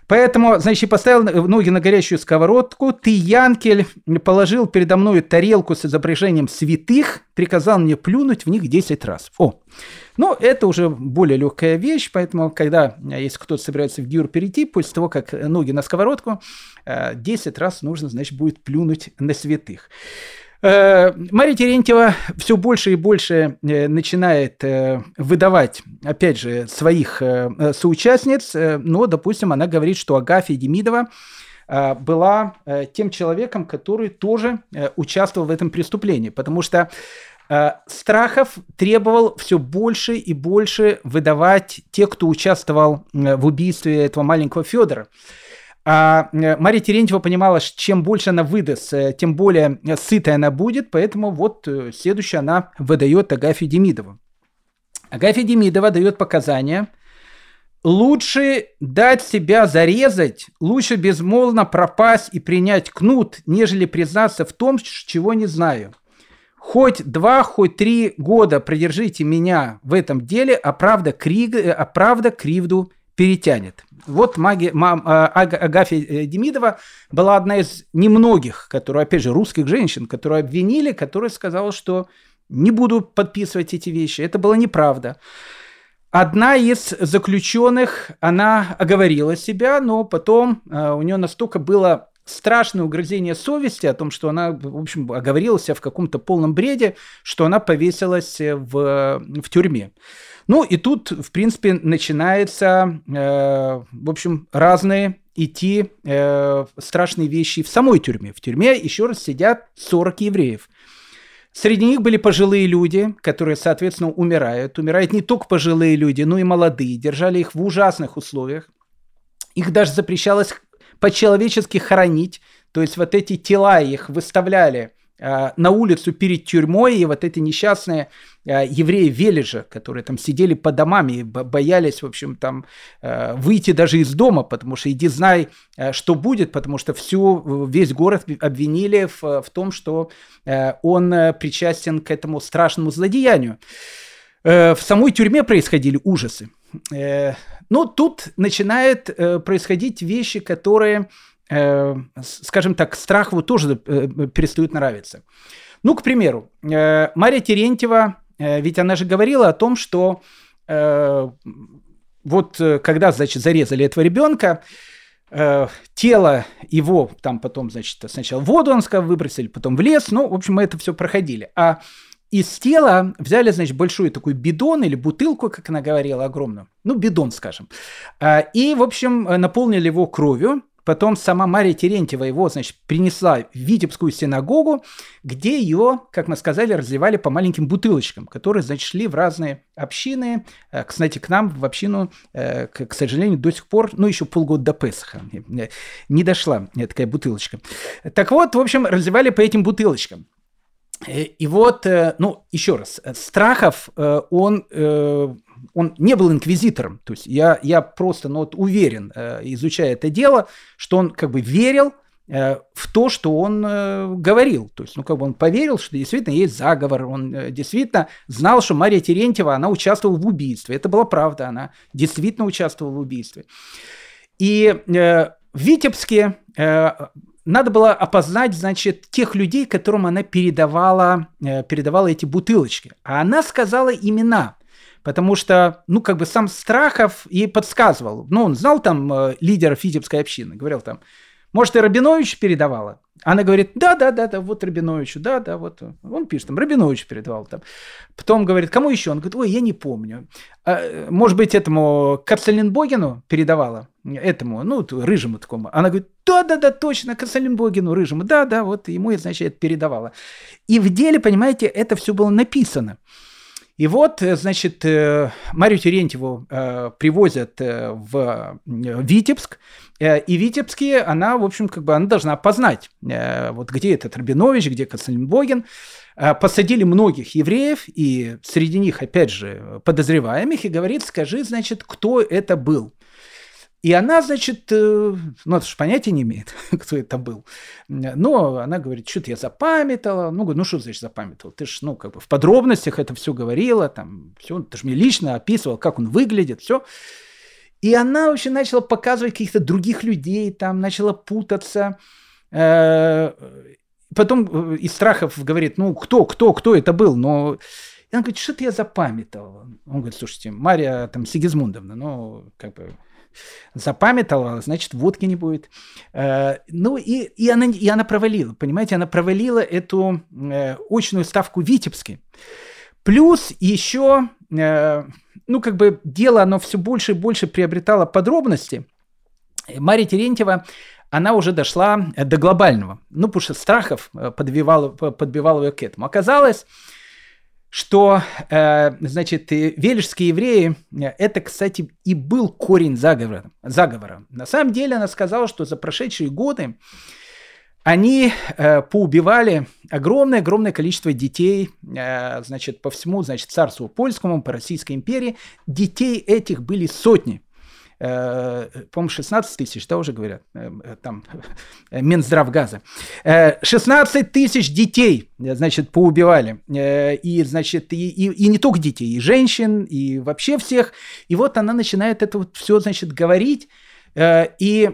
Поэтому, значит, поставил ноги на горячую сковородку, ты, Янкель, положил передо мной тарелку с изображением святых, приказал мне плюнуть в них 10 раз. О, ну, это уже более легкая вещь, поэтому, когда, если кто-то собирается в гиур перейти, после того, как ноги на сковородку, 10 раз нужно, значит, будет плюнуть на святых. Э, Мария Терентьева все больше и больше э, начинает э, выдавать, опять же, своих соучастниц, но, допустим, она говорит, что Агафья Демидова была тем человеком, который тоже участвовал в этом преступлении, потому что э, Страхов требовал все больше и больше выдавать тех, кто участвовал в убийстве этого маленького Федора. А Мария Терентьева понимала, что чем больше она выдаст, тем более сытая она будет, поэтому вот следующее она выдает Агафью Демидову. Агафья Демидова дает показания – Лучше дать себя зарезать, лучше безмолвно пропасть и принять кнут, нежели признаться в том, чего не знаю. Хоть два, хоть три года продержите меня в этом деле, а правда, криг, а правда кривду перетянет. Вот маги, мам, а, Агафья э, Демидова была одна из немногих, которые, опять же, русских женщин, которые обвинили, которая сказала, что не буду подписывать эти вещи. Это была неправда. Одна из заключенных, она оговорила себя, но потом э, у нее настолько было страшное угрызение совести о том, что она, в общем, оговорилась в каком-то полном бреде, что она повесилась в, в тюрьме. Ну и тут, в принципе, начинается, э, в общем, разные идти э, страшные вещи в самой тюрьме. В тюрьме еще раз сидят 40 евреев. Среди них были пожилые люди, которые, соответственно, умирают. Умирают не только пожилые люди, но и молодые. Держали их в ужасных условиях. Их даже запрещалось по-человечески хоронить. То есть вот эти тела их выставляли Э, на улицу перед тюрьмой, и вот эти несчастные э, евреи Вележа, которые там сидели по домам и боялись, в общем, там э, выйти даже из дома, потому что иди знай, что будет, потому что всю, весь город обвинили в, в том, что он причастен к этому страшному злодеянию. В самой тюрьме происходили ужасы. Но тут начинают происходить вещи, которые э, скажем так, Страхову тоже э, перестают нравиться. Ну, к примеру, э, Мария Терентьева, э, ведь она же говорила о том, что э, вот э, когда, значит, зарезали этого ребенка, э, тело его там потом, значит, сначала в воду, он сказал, выбросили, потом в лес, ну, в общем, мы это все проходили. А из тела взяли, значит, большую такую бидон или бутылку, как она говорила, огромную, ну, бидон, скажем, э, и, в общем, наполнили его кровью, Потом сама Мария Терентьева его, значит, принесла в Витебскую синагогу, где ее, как мы сказали, разливали по маленьким бутылочкам, которые, значит, шли в разные общины. Э, кстати, к нам в общину, э, к сожалению, до сих пор, ну, еще полгода до Песха не дошла такая бутылочка. Так вот, в общем, разливали по этим бутылочкам. Э, и вот, ну, еще раз, Страхов, он он не был инквизитором. То есть я, я просто ну, вот уверен, э, изучая это дело, что он как бы верил э, в то, что он э, говорил. То есть, ну, как бы он поверил, что действительно есть заговор, он действительно знал, что Мария Терентьева, она участвовала в убийстве. Это была правда, она действительно участвовала в убийстве. И в Витебске надо было опознать, значит, тех людей, которым она передавала, передавала эти бутылочки. А она сказала имена – потому что, ну, как бы сам Страхов и подсказывал. Ну, он знал там э, лидера Фитебской общины, говорил там, может, и Рабинович передавала? Она говорит, да, да, да, да, вот Рабиновичу, да, да, вот. Он пишет, там, Рабинович передавал там. Потом говорит, кому еще? Он говорит, ой, я не помню. А, может быть, этому Кацалинбогину передавала? Этому, ну, рыжему такому. Она говорит, да, да, да, точно, Кацалинбогину, рыжему. Да, да, вот ему, значит, передавала. И в деле, понимаете, это все было написано. И вот, э, значит, э, Марию Терентьеву э, привозят в Витебск, и Витебске она, в общем, как бы она должна познать, вот где этот Рабинович, где Кацалинбогин. Посадили многих евреев, и среди них, опять же, подозреваемых, и говорит, скажи, значит, кто это был. И она, значит, э, ну, это же понятия не имеет, (laughs) кто это был. Но она говорит, что-то я запамятала. Ну, говорю, ну, что значит запамятовал? Ты же, ну, как бы в подробностях это все говорила, там, все, ты же мне лично описывал, как он выглядит, все. И она вообще начала показывать каких-то других людей, там, начала путаться. Э, потом э, из страхов говорит, ну, кто, кто, кто это был? Но и она говорит, что-то я запамятовала. Он говорит, слушайте, Мария там Сигизмундовна, ну, как бы запамятовала, значит, водки не будет. Э, ну, и, и, она, и она провалила, понимаете, она провалила эту э, очную ставку Витебске. Плюс еще, э, ну, как бы дело, оно все больше и больше приобретало подробности. Мария Терентьева, она уже дошла до глобального. Ну, потому что Страхов подбивал, подбивал ее к этому. Оказалось, что, э, значит, велишские евреи, это, кстати, и был корень заговора, заговора. На самом деле она сказала, что за прошедшие годы они э, поубивали огромное-огромное количество детей, э, значит, по всему, значит, царству польскому, по Российской империи. Детей этих были сотни. Э, по-моему, 16 тысяч, да, уже говорят, э, э, там, Минздрав газа. 16 тысяч детей, значит, поубивали. И, значит, и, и, и не только детей, и женщин, и вообще всех. И вот она начинает это вот все, значит, говорить. И,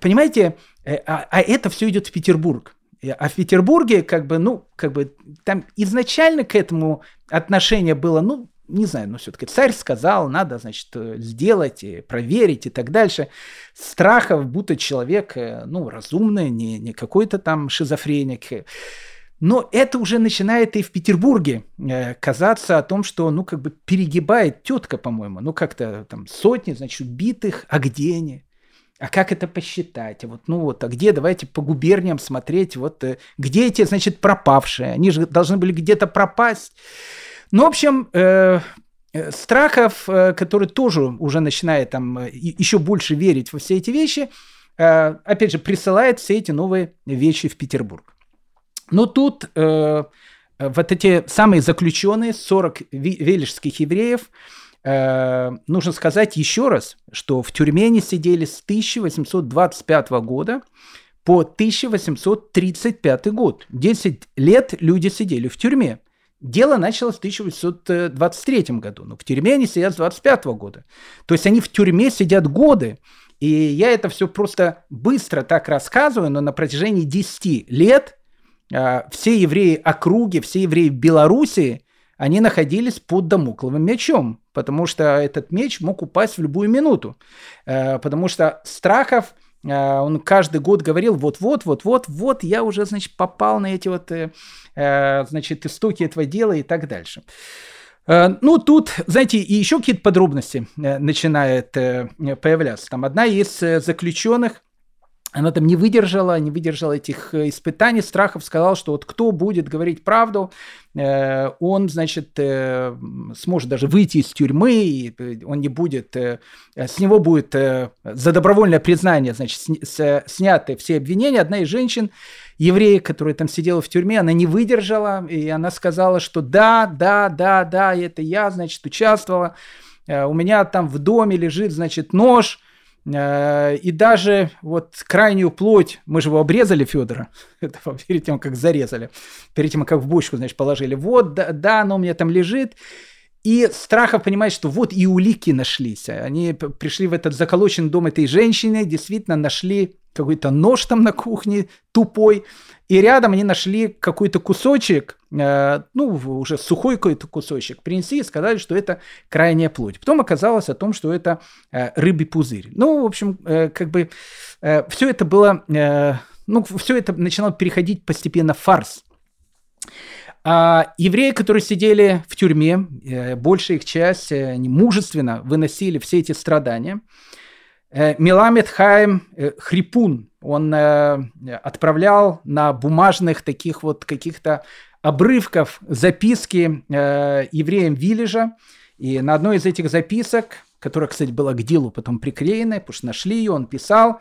понимаете, а, а это все идет в Петербург. А в Петербурге, как бы, ну, как бы, там изначально к этому отношение было, ну, не знаю, но все-таки царь сказал, надо, значит, сделать, и проверить и так дальше. Страхов, будто человек, э, ну, разумный, не, не какой-то там шизофреник. Но это уже начинает и в Петербурге э, казаться о том, что, ну, как бы перегибает тетка, по-моему. Ну, как-то там сотни, значит, убитых, а где они? А как это посчитать? Вот, ну вот, а где, давайте по губерниям смотреть, вот, э, где эти, значит, пропавшие? Они же должны были где-то пропасть. Ну, в общем, э, э, Страхов, э, который тоже уже начинает там э, еще больше верить во все эти вещи, опять же, присылает все эти новые вещи в Петербург. Но тут э, вот эти самые заключенные, 40 велишских евреев, э, нужно сказать еще раз, что в тюрьме они сидели с 1825 года по 1835 год. 10 лет люди сидели в тюрьме. Дело началось в 1823 году, но в тюрьме они сидят с 25 года. То есть они в тюрьме сидят годы. И я это все просто быстро так рассказываю, но на протяжении 10 лет э, все евреи округи, все евреи Белоруссии, они находились под домокловым мечом, потому что этот меч мог упасть в любую минуту. Э, потому что Страхов – он каждый год говорил, вот-вот, вот-вот, вот я уже, значит, попал на эти вот, э, э, значит, истоки этого дела и так дальше. Э, ну, тут, знаете, и еще какие-то подробности начинают появляться. Там одна из заключенных, она там не выдержала, не выдержала этих э, испытаний, страхов, сказал, что вот кто будет говорить правду, э, он, значит, э, сможет даже выйти из тюрьмы, он не будет, с него будет за добровольное признание, значит, сняты все обвинения. Одна из женщин, еврея, которая там сидела в тюрьме, она не выдержала, и она сказала, что да, да, да, да, это я, значит, участвовала, у меня там в доме лежит, значит, нож, и даже вот крайнюю плоть, мы же его обрезали, Федора, (laughs) перед тем, как зарезали, перед тем, как в бочку, значит, положили. Вот, да, да, оно у меня там лежит. И Страхов понимает, что вот и улики нашлись. Они пришли в этот заколоченный дом этой женщины, действительно нашли какой-то нож там на кухне тупой, и рядом они нашли какой-то кусочек, э, ну, уже сухой какой-то кусочек, принесли и сказали, что это крайняя плоть. Потом оказалось о том, что это э, рыбий пузырь. Ну, в общем, э, как бы э, все это было, э, ну, все это начинало переходить постепенно в фарс. А евреи, которые сидели в тюрьме, э, большая их часть, э, мужественно выносили все эти страдания – Э, Миламед Хайм Хрипун, он отправлял на бумажных таких вот каких-то обрывков записки евреям Виллежа, и на одной из этих записок, которая, кстати, была к делу потом приклеена, потому что нашли ее, он писал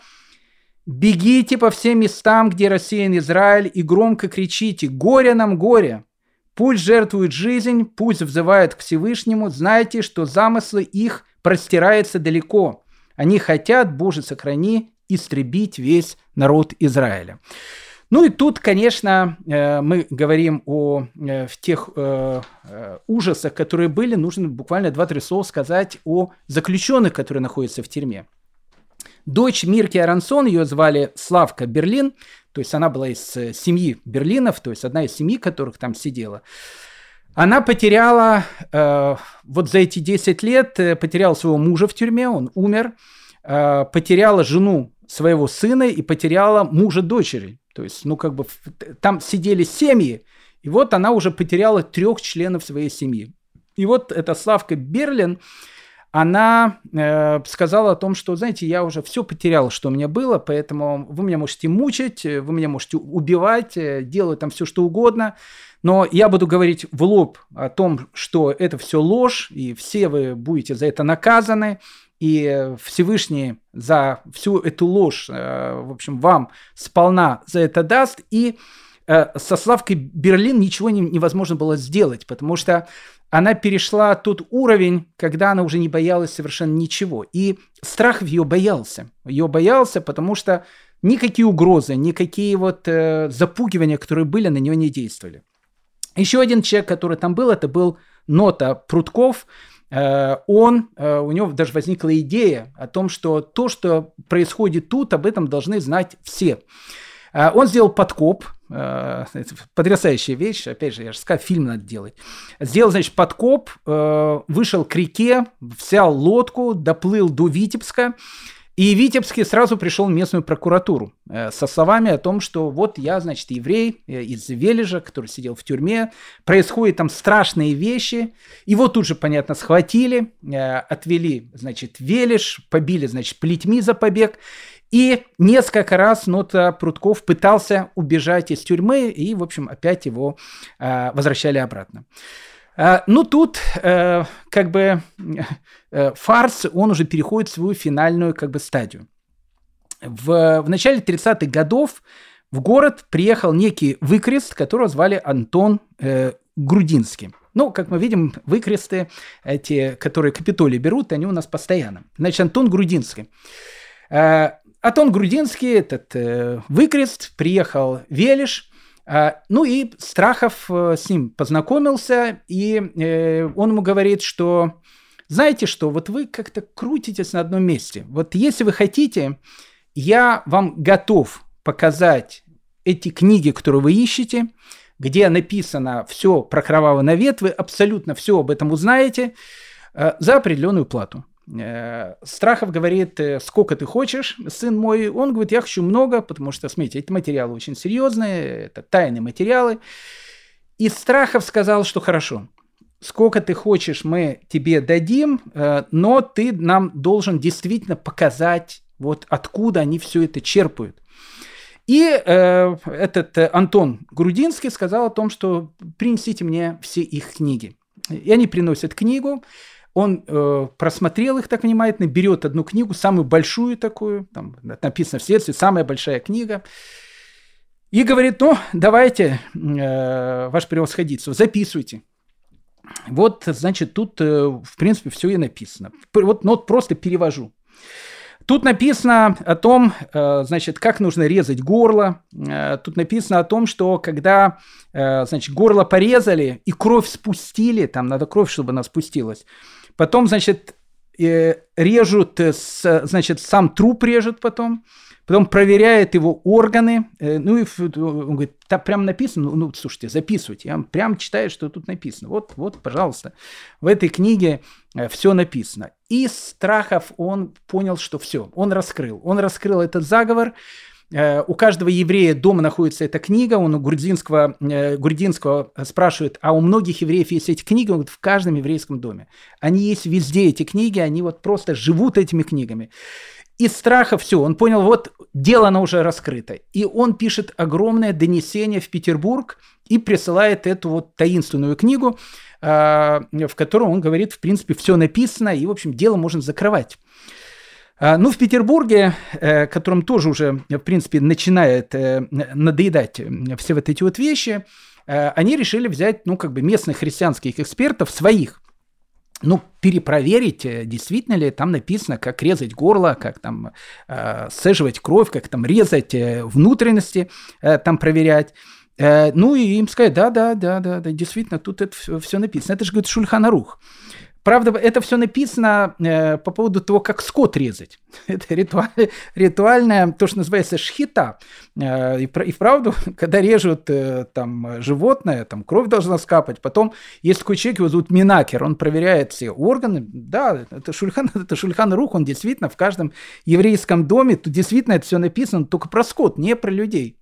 «Бегите по всем местам, где рассеян Израиль, и громко кричите «Горе нам, горе!» Пусть жертвует жизнь, пусть взывает к Всевышнему, знайте, что замыслы их простираются далеко. Они хотят, Боже, сохрани, истребить весь народ Израиля. Ну и тут, конечно, э, мы говорим о э, в тех э, ужасах, которые были. Нужно буквально 2-3 слова сказать о заключенных, которые находятся в тюрьме. Дочь Мирки Арансон, ее звали Славка Берлин, то есть она была из семьи Берлинов, то есть одна из семьи, которых там сидела. Она потеряла, э, вот за эти 10 лет, э, потеряла своего мужа в тюрьме, он умер, э, потеряла жену своего сына и потеряла мужа дочери. То есть, ну, как бы там сидели семьи, и вот она уже потеряла трех членов своей семьи. И вот эта Славка Берлин, она э, сказала о том, что, знаете, я уже все потерял, что у меня было, поэтому вы меня можете мучить, вы меня можете убивать, э, делать там все, что угодно, но я буду говорить в лоб о том, что это все ложь, и все вы будете за это наказаны, и Всевышний за всю эту ложь, э, в общем, вам сполна за это даст, и э, со Славкой Берлин ничего невозможно было сделать, потому что она перешла тот уровень, когда она уже не боялась совершенно ничего. И страх в ее боялся. Ее боялся, потому что никакие угрозы, никакие вот э, запугивания, которые были, на нее не действовали. Еще один человек, который там был, это был Нота Прутков. Э, он, э, у него даже возникла идея о том, что то, что происходит тут, об этом должны знать все. Э, он сделал подкоп, э, потрясающая вещь, опять же, я же сказал, фильм надо делать. Сделал, значит, подкоп, э, вышел к реке, взял лодку, доплыл до Витебска, и Витебский сразу пришел в местную прокуратуру со словами о том, что вот я, значит, еврей из Вележа, который сидел в тюрьме, происходят там страшные вещи. Его тут же, понятно, схватили, отвели, значит, Вележ, побили, значит, плетьми за побег. И несколько раз Нота Прутков пытался убежать из тюрьмы, и, в общем, опять его э, возвращали обратно. Э, ну, тут э, как бы э, фарс, он уже переходит в свою финальную как бы стадию. В, в начале 30-х годов в город приехал некий выкрест, которого звали Антон э, Грудинский. Ну, как мы видим, выкресты, эти, которые Капитолий берут, они у нас постоянно. Значит, Антон Грудинский. Э, Атон Грудинский, этот э, выкрест, приехал Велиш, э, ну и Страхов э, с ним познакомился, и э, он ему говорит, что знаете что, вот вы как-то крутитесь на одном месте. Вот если вы хотите, я вам готов показать эти книги, которые вы ищете, где написано все про кровавый навет, вы абсолютно все об этом узнаете э, за определенную плату. Э, Страхов говорит, э, сколько ты хочешь, сын мой. Он говорит, я хочу много, потому что, смотрите, эти материалы очень серьезные, это тайные материалы. И Страхов сказал, что хорошо, сколько ты хочешь, мы тебе дадим, э, но ты нам должен действительно показать, вот откуда они все это черпают. И э, этот Антон Грудинский сказал о том, что принесите мне все их книги. И они приносят книгу, он э, просмотрел их так внимательно, берет одну книгу, самую большую такую, там написано в следствии, самая большая книга, и говорит, ну, давайте, э, ваше превосходительство, записывайте. Вот, значит, тут, э, в принципе, все и написано. Вот, ну, вот просто перевожу. Тут написано о том, э, значит, как нужно резать горло. Э, тут написано о том, что когда, э, значит, горло порезали и кровь спустили, там надо кровь, чтобы она спустилась, Потом, значит, э, режут, э, значит, сам труп режут потом, потом проверяет его органы, э, ну и он говорит, там прям написано, ну, ну слушайте, записывайте, я прям читаю, что тут написано. Вот, вот, пожалуйста, в этой книге все написано. И Страхов он понял, что все, он раскрыл, он раскрыл этот заговор, у каждого еврея дома находится эта книга, он у Грудинского, э, Грудинского спрашивает, а у многих евреев есть эти книги? Он говорит, в каждом еврейском доме. Они есть везде, эти книги, они вот просто живут этими книгами. Из страха все, он понял, вот дело оно уже раскрыто. И он пишет огромное донесение в Петербург и присылает эту вот таинственную книгу, э, в которой он говорит, в принципе, все написано, и, в общем, дело можно закрывать. А, ну, в Петербурге, э, которым тоже уже, в принципе, начинает э, надоедать все вот эти вот вещи, э, они решили взять, ну, как бы местных христианских экспертов, своих, ну, перепроверить, действительно ли там написано, как резать горло, как там э, сцеживать кровь, как там резать внутренности, э, там проверять. Э, ну, и им сказать, да, да, да, да, да, действительно, тут это все, написано. Это же, говорит, Шульханарух. Правда, это все написано э, по поводу того, как скот резать. (laughs) Это ритуаль, ритуальное, то, что называется шхита. Э, и, и вправду, (laughs) когда режут э, там животное, там кровь должна скапать. Потом есть такой человек, его зовут Минакер, он проверяет все органы. Да, это Шульхан, (laughs) это Шульхан Рух, он действительно в каждом еврейском доме, тут действительно это все написано, только про скот, не про людей.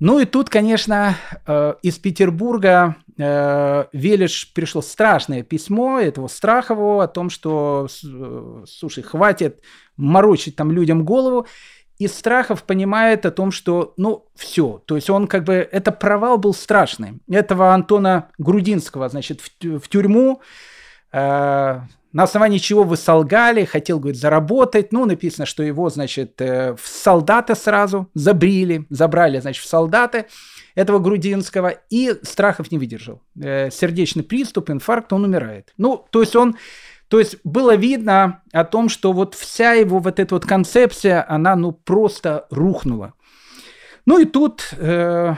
Ну и тут, конечно, э, из Петербурга э, Велиш пришло страшное письмо этого Страхового о том, что, э, слушай, хватит морочить там людям голову. И Страхов понимает о том, что, ну, все. То есть он как бы, это провал был страшный. Этого Антона Грудинского, значит, в, тюрьму, на основании чего вы солгали, хотел, говорит, заработать. Ну, написано, что его, значит, э, в солдаты сразу забрили, забрали, значит, в солдаты этого Грудинского, и Страхов не выдержал. Э, сердечный приступ, инфаркт, он умирает. Ну, то есть он... То есть было видно о том, что вот вся его вот эта вот концепция, она ну просто рухнула. Ну и тут, э,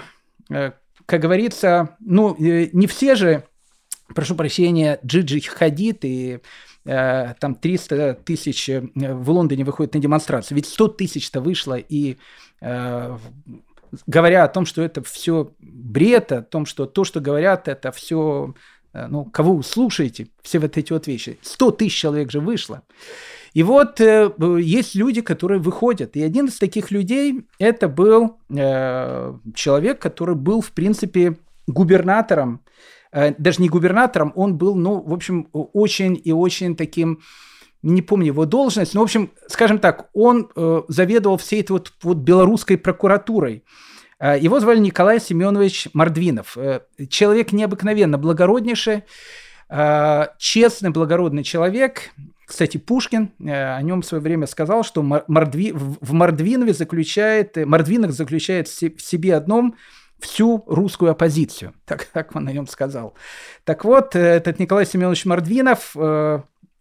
э, как говорится, ну э, не все же, прошу прощения, Джиджи Хадид и э, там 300 тысяч э, в Лондоне выходят на демонстрацию. Ведь 100 тысяч-то вышло, и э, говоря о том, что это все бред, о том, что то, что говорят, это все, э, ну, кого вы слушаете, все вот эти вот вещи. 100 тысяч человек же вышло. И вот э, есть люди, которые выходят. И один из таких людей это был э, человек, который был, в принципе, губернатором, э, даже не губернатором, он был, ну, в общем, очень и очень таким не помню его должность, но, в общем, скажем так, он э, заведовал всей этой вот, вот белорусской прокуратурой. Э, его звали Николай Семенович Мордвинов. Э, человек необыкновенно благороднейший, э, честный, благородный человек. Кстати, Пушкин э, о нем в свое время сказал, что Мордви, в Мордвинове заключает, Мордвинов заключает в себе одном всю русскую оппозицию. (laughs) Так, так он о нем сказал. Так вот, этот Николай Семенович Мордвинов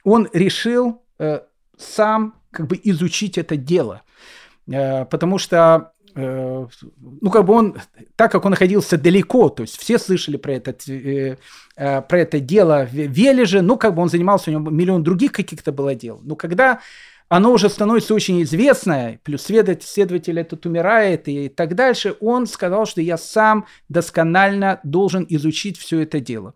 он решил э, сам как бы изучить это дело, э, потому что э, ну, как бы он, так как он находился далеко, то есть все слышали про, этот, э, э, про это дело в Вележе, ну, как бы он занимался, у него миллион других каких-то было дел. Но когда оно уже становится очень известное, плюс следователь, этот умирает и так дальше, он сказал, что я сам досконально должен изучить все это дело.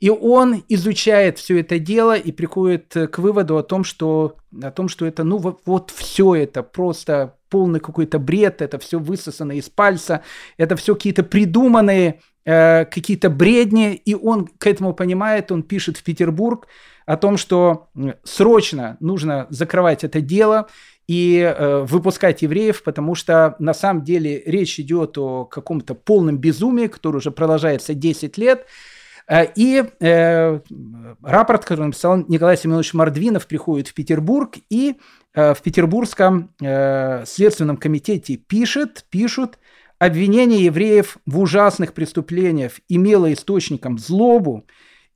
И он изучает все это дело и приходит к выводу о том, что, о том, что это, ну, вот, вот все это просто полный какой-то бред, это все высосано из пальца, это все какие-то придуманные э, какие-то бредни, и он к этому понимает, он пишет в Петербург о том, что срочно нужно закрывать это дело и э, выпускать евреев, потому что на самом деле речь идет о каком-то полном безумии, которое уже продолжается 10 лет, Э, и э, рапорт, который написал Николай Семенович Мордвинов, приходит в Петербург и э, в Петербургском э, следственном комитете пишет, пишут, обвинение евреев в ужасных преступлениях имело источником злобу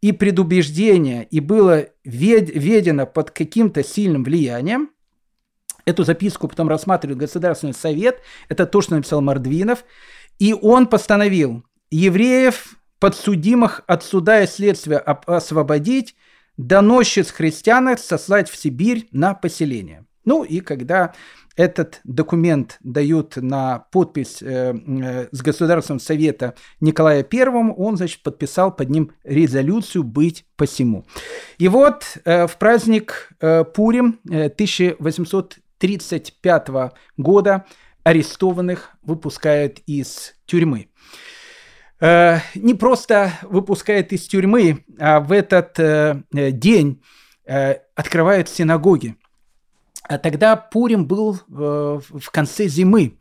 и предубеждение и было вед, ведено под каким-то сильным влиянием. Эту записку потом рассматривает Государственный совет. Это то, что написал Мордвинов. И он постановил евреев подсудимых от суда и следствия освободить, доносчиц христианок сослать в Сибирь на поселение. Ну и когда этот документ дают на подпись э, э, с Государственного совета Николая I, он, значит, подписал под ним резолюцию «Быть посему». И вот э, в праздник Пурим 1835 э, года арестованных выпускают из тюрьмы. Не просто выпускает из тюрьмы, а в этот день открывают синагоги. А тогда Пурим был в конце зимы.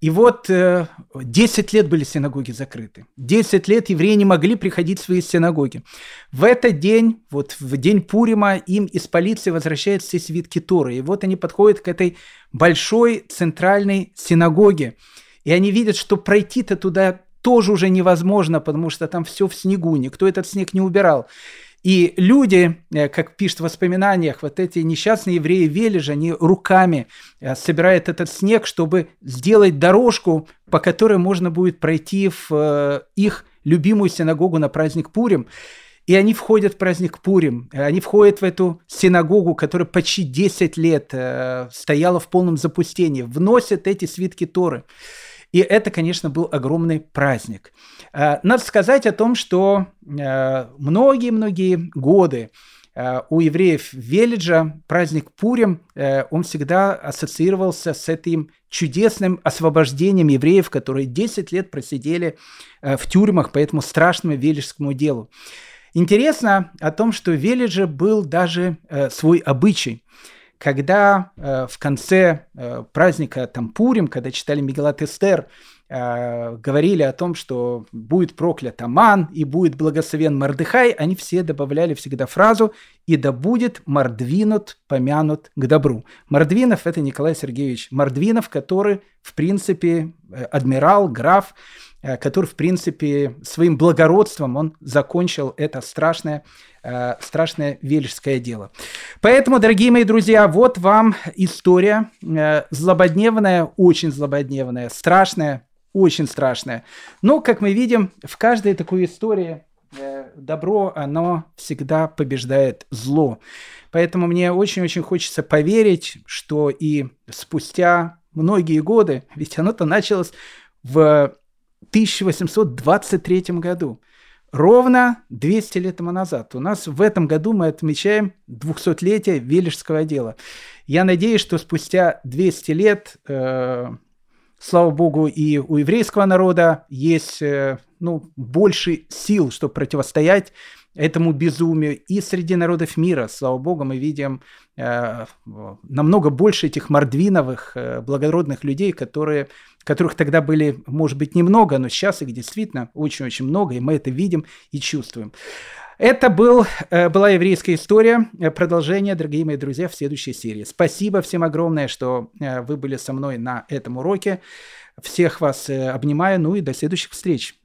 И вот 10 лет были синагоги закрыты. 10 лет евреи не могли приходить в свои синагоги. В этот день, вот в день Пурима, им из полиции возвращают все свитки Торы. И вот они подходят к этой большой центральной синагоге. И они видят, что пройти-то туда тоже уже невозможно, потому что там все в снегу, никто этот снег не убирал. И люди, э, как пишет в воспоминаниях, вот эти несчастные евреи Вележа, они руками э, собирают этот снег, чтобы сделать дорожку, по которой можно будет пройти в э, их любимую синагогу на праздник Пурим. И они входят в праздник Пурим, они входят в эту синагогу, которая почти 10 лет стояла в полном запустении, вносят эти свитки Торы. И это, конечно, был огромный праздник. Э, надо сказать о том, что э, многие-многие годы у евреев Велиджа праздник Пурим, он всегда ассоциировался с этим чудесным освобождением евреев, которые 10 лет просидели в тюрьмах по этому страшному велижскому делу. Интересно о том, что в был даже свой обычай – когда э, в конце э, праздника там Пурим, когда читали Мегелат Эстер, э, говорили о том, что будет проклят Аман и будет благословен Мардыхай, они все добавляли всегда фразу «и да будет Мордвинут помянут к добру». Мордвинов – это Николай Сергеевич Мордвинов, который, в принципе, э, адмирал, граф, э, который, в принципе, своим благородством он закончил это страшное Э, страшное вележское дело. Поэтому, дорогие мои друзья, вот вам история э, злободневная, очень злободневная, страшная, очень страшная. Но, как мы видим, в каждой такой истории э, добро, оно всегда побеждает зло. Поэтому мне очень-очень хочется поверить, что и спустя многие годы, ведь оно-то началось в 1823 году, ровно 200 лет тому назад. У нас в этом году мы отмечаем 200-летие Вележского дела. Я надеюсь, что спустя 200 лет, э, слава богу, и у еврейского народа есть э, ну, больше сил, чтобы противостоять этому безумию. И среди народов мира, слава богу, мы видим э, намного больше этих мордвиновых, э, благородных людей, которые, которых тогда были, может быть, немного, но сейчас их действительно очень-очень много, и мы это видим и чувствуем. Это был, э, была еврейская история. Э, продолжение, дорогие мои друзья, в следующей серии. Спасибо всем огромное, что э, вы были со мной на этом уроке. Всех вас обнимаю, ну и до следующих встреч.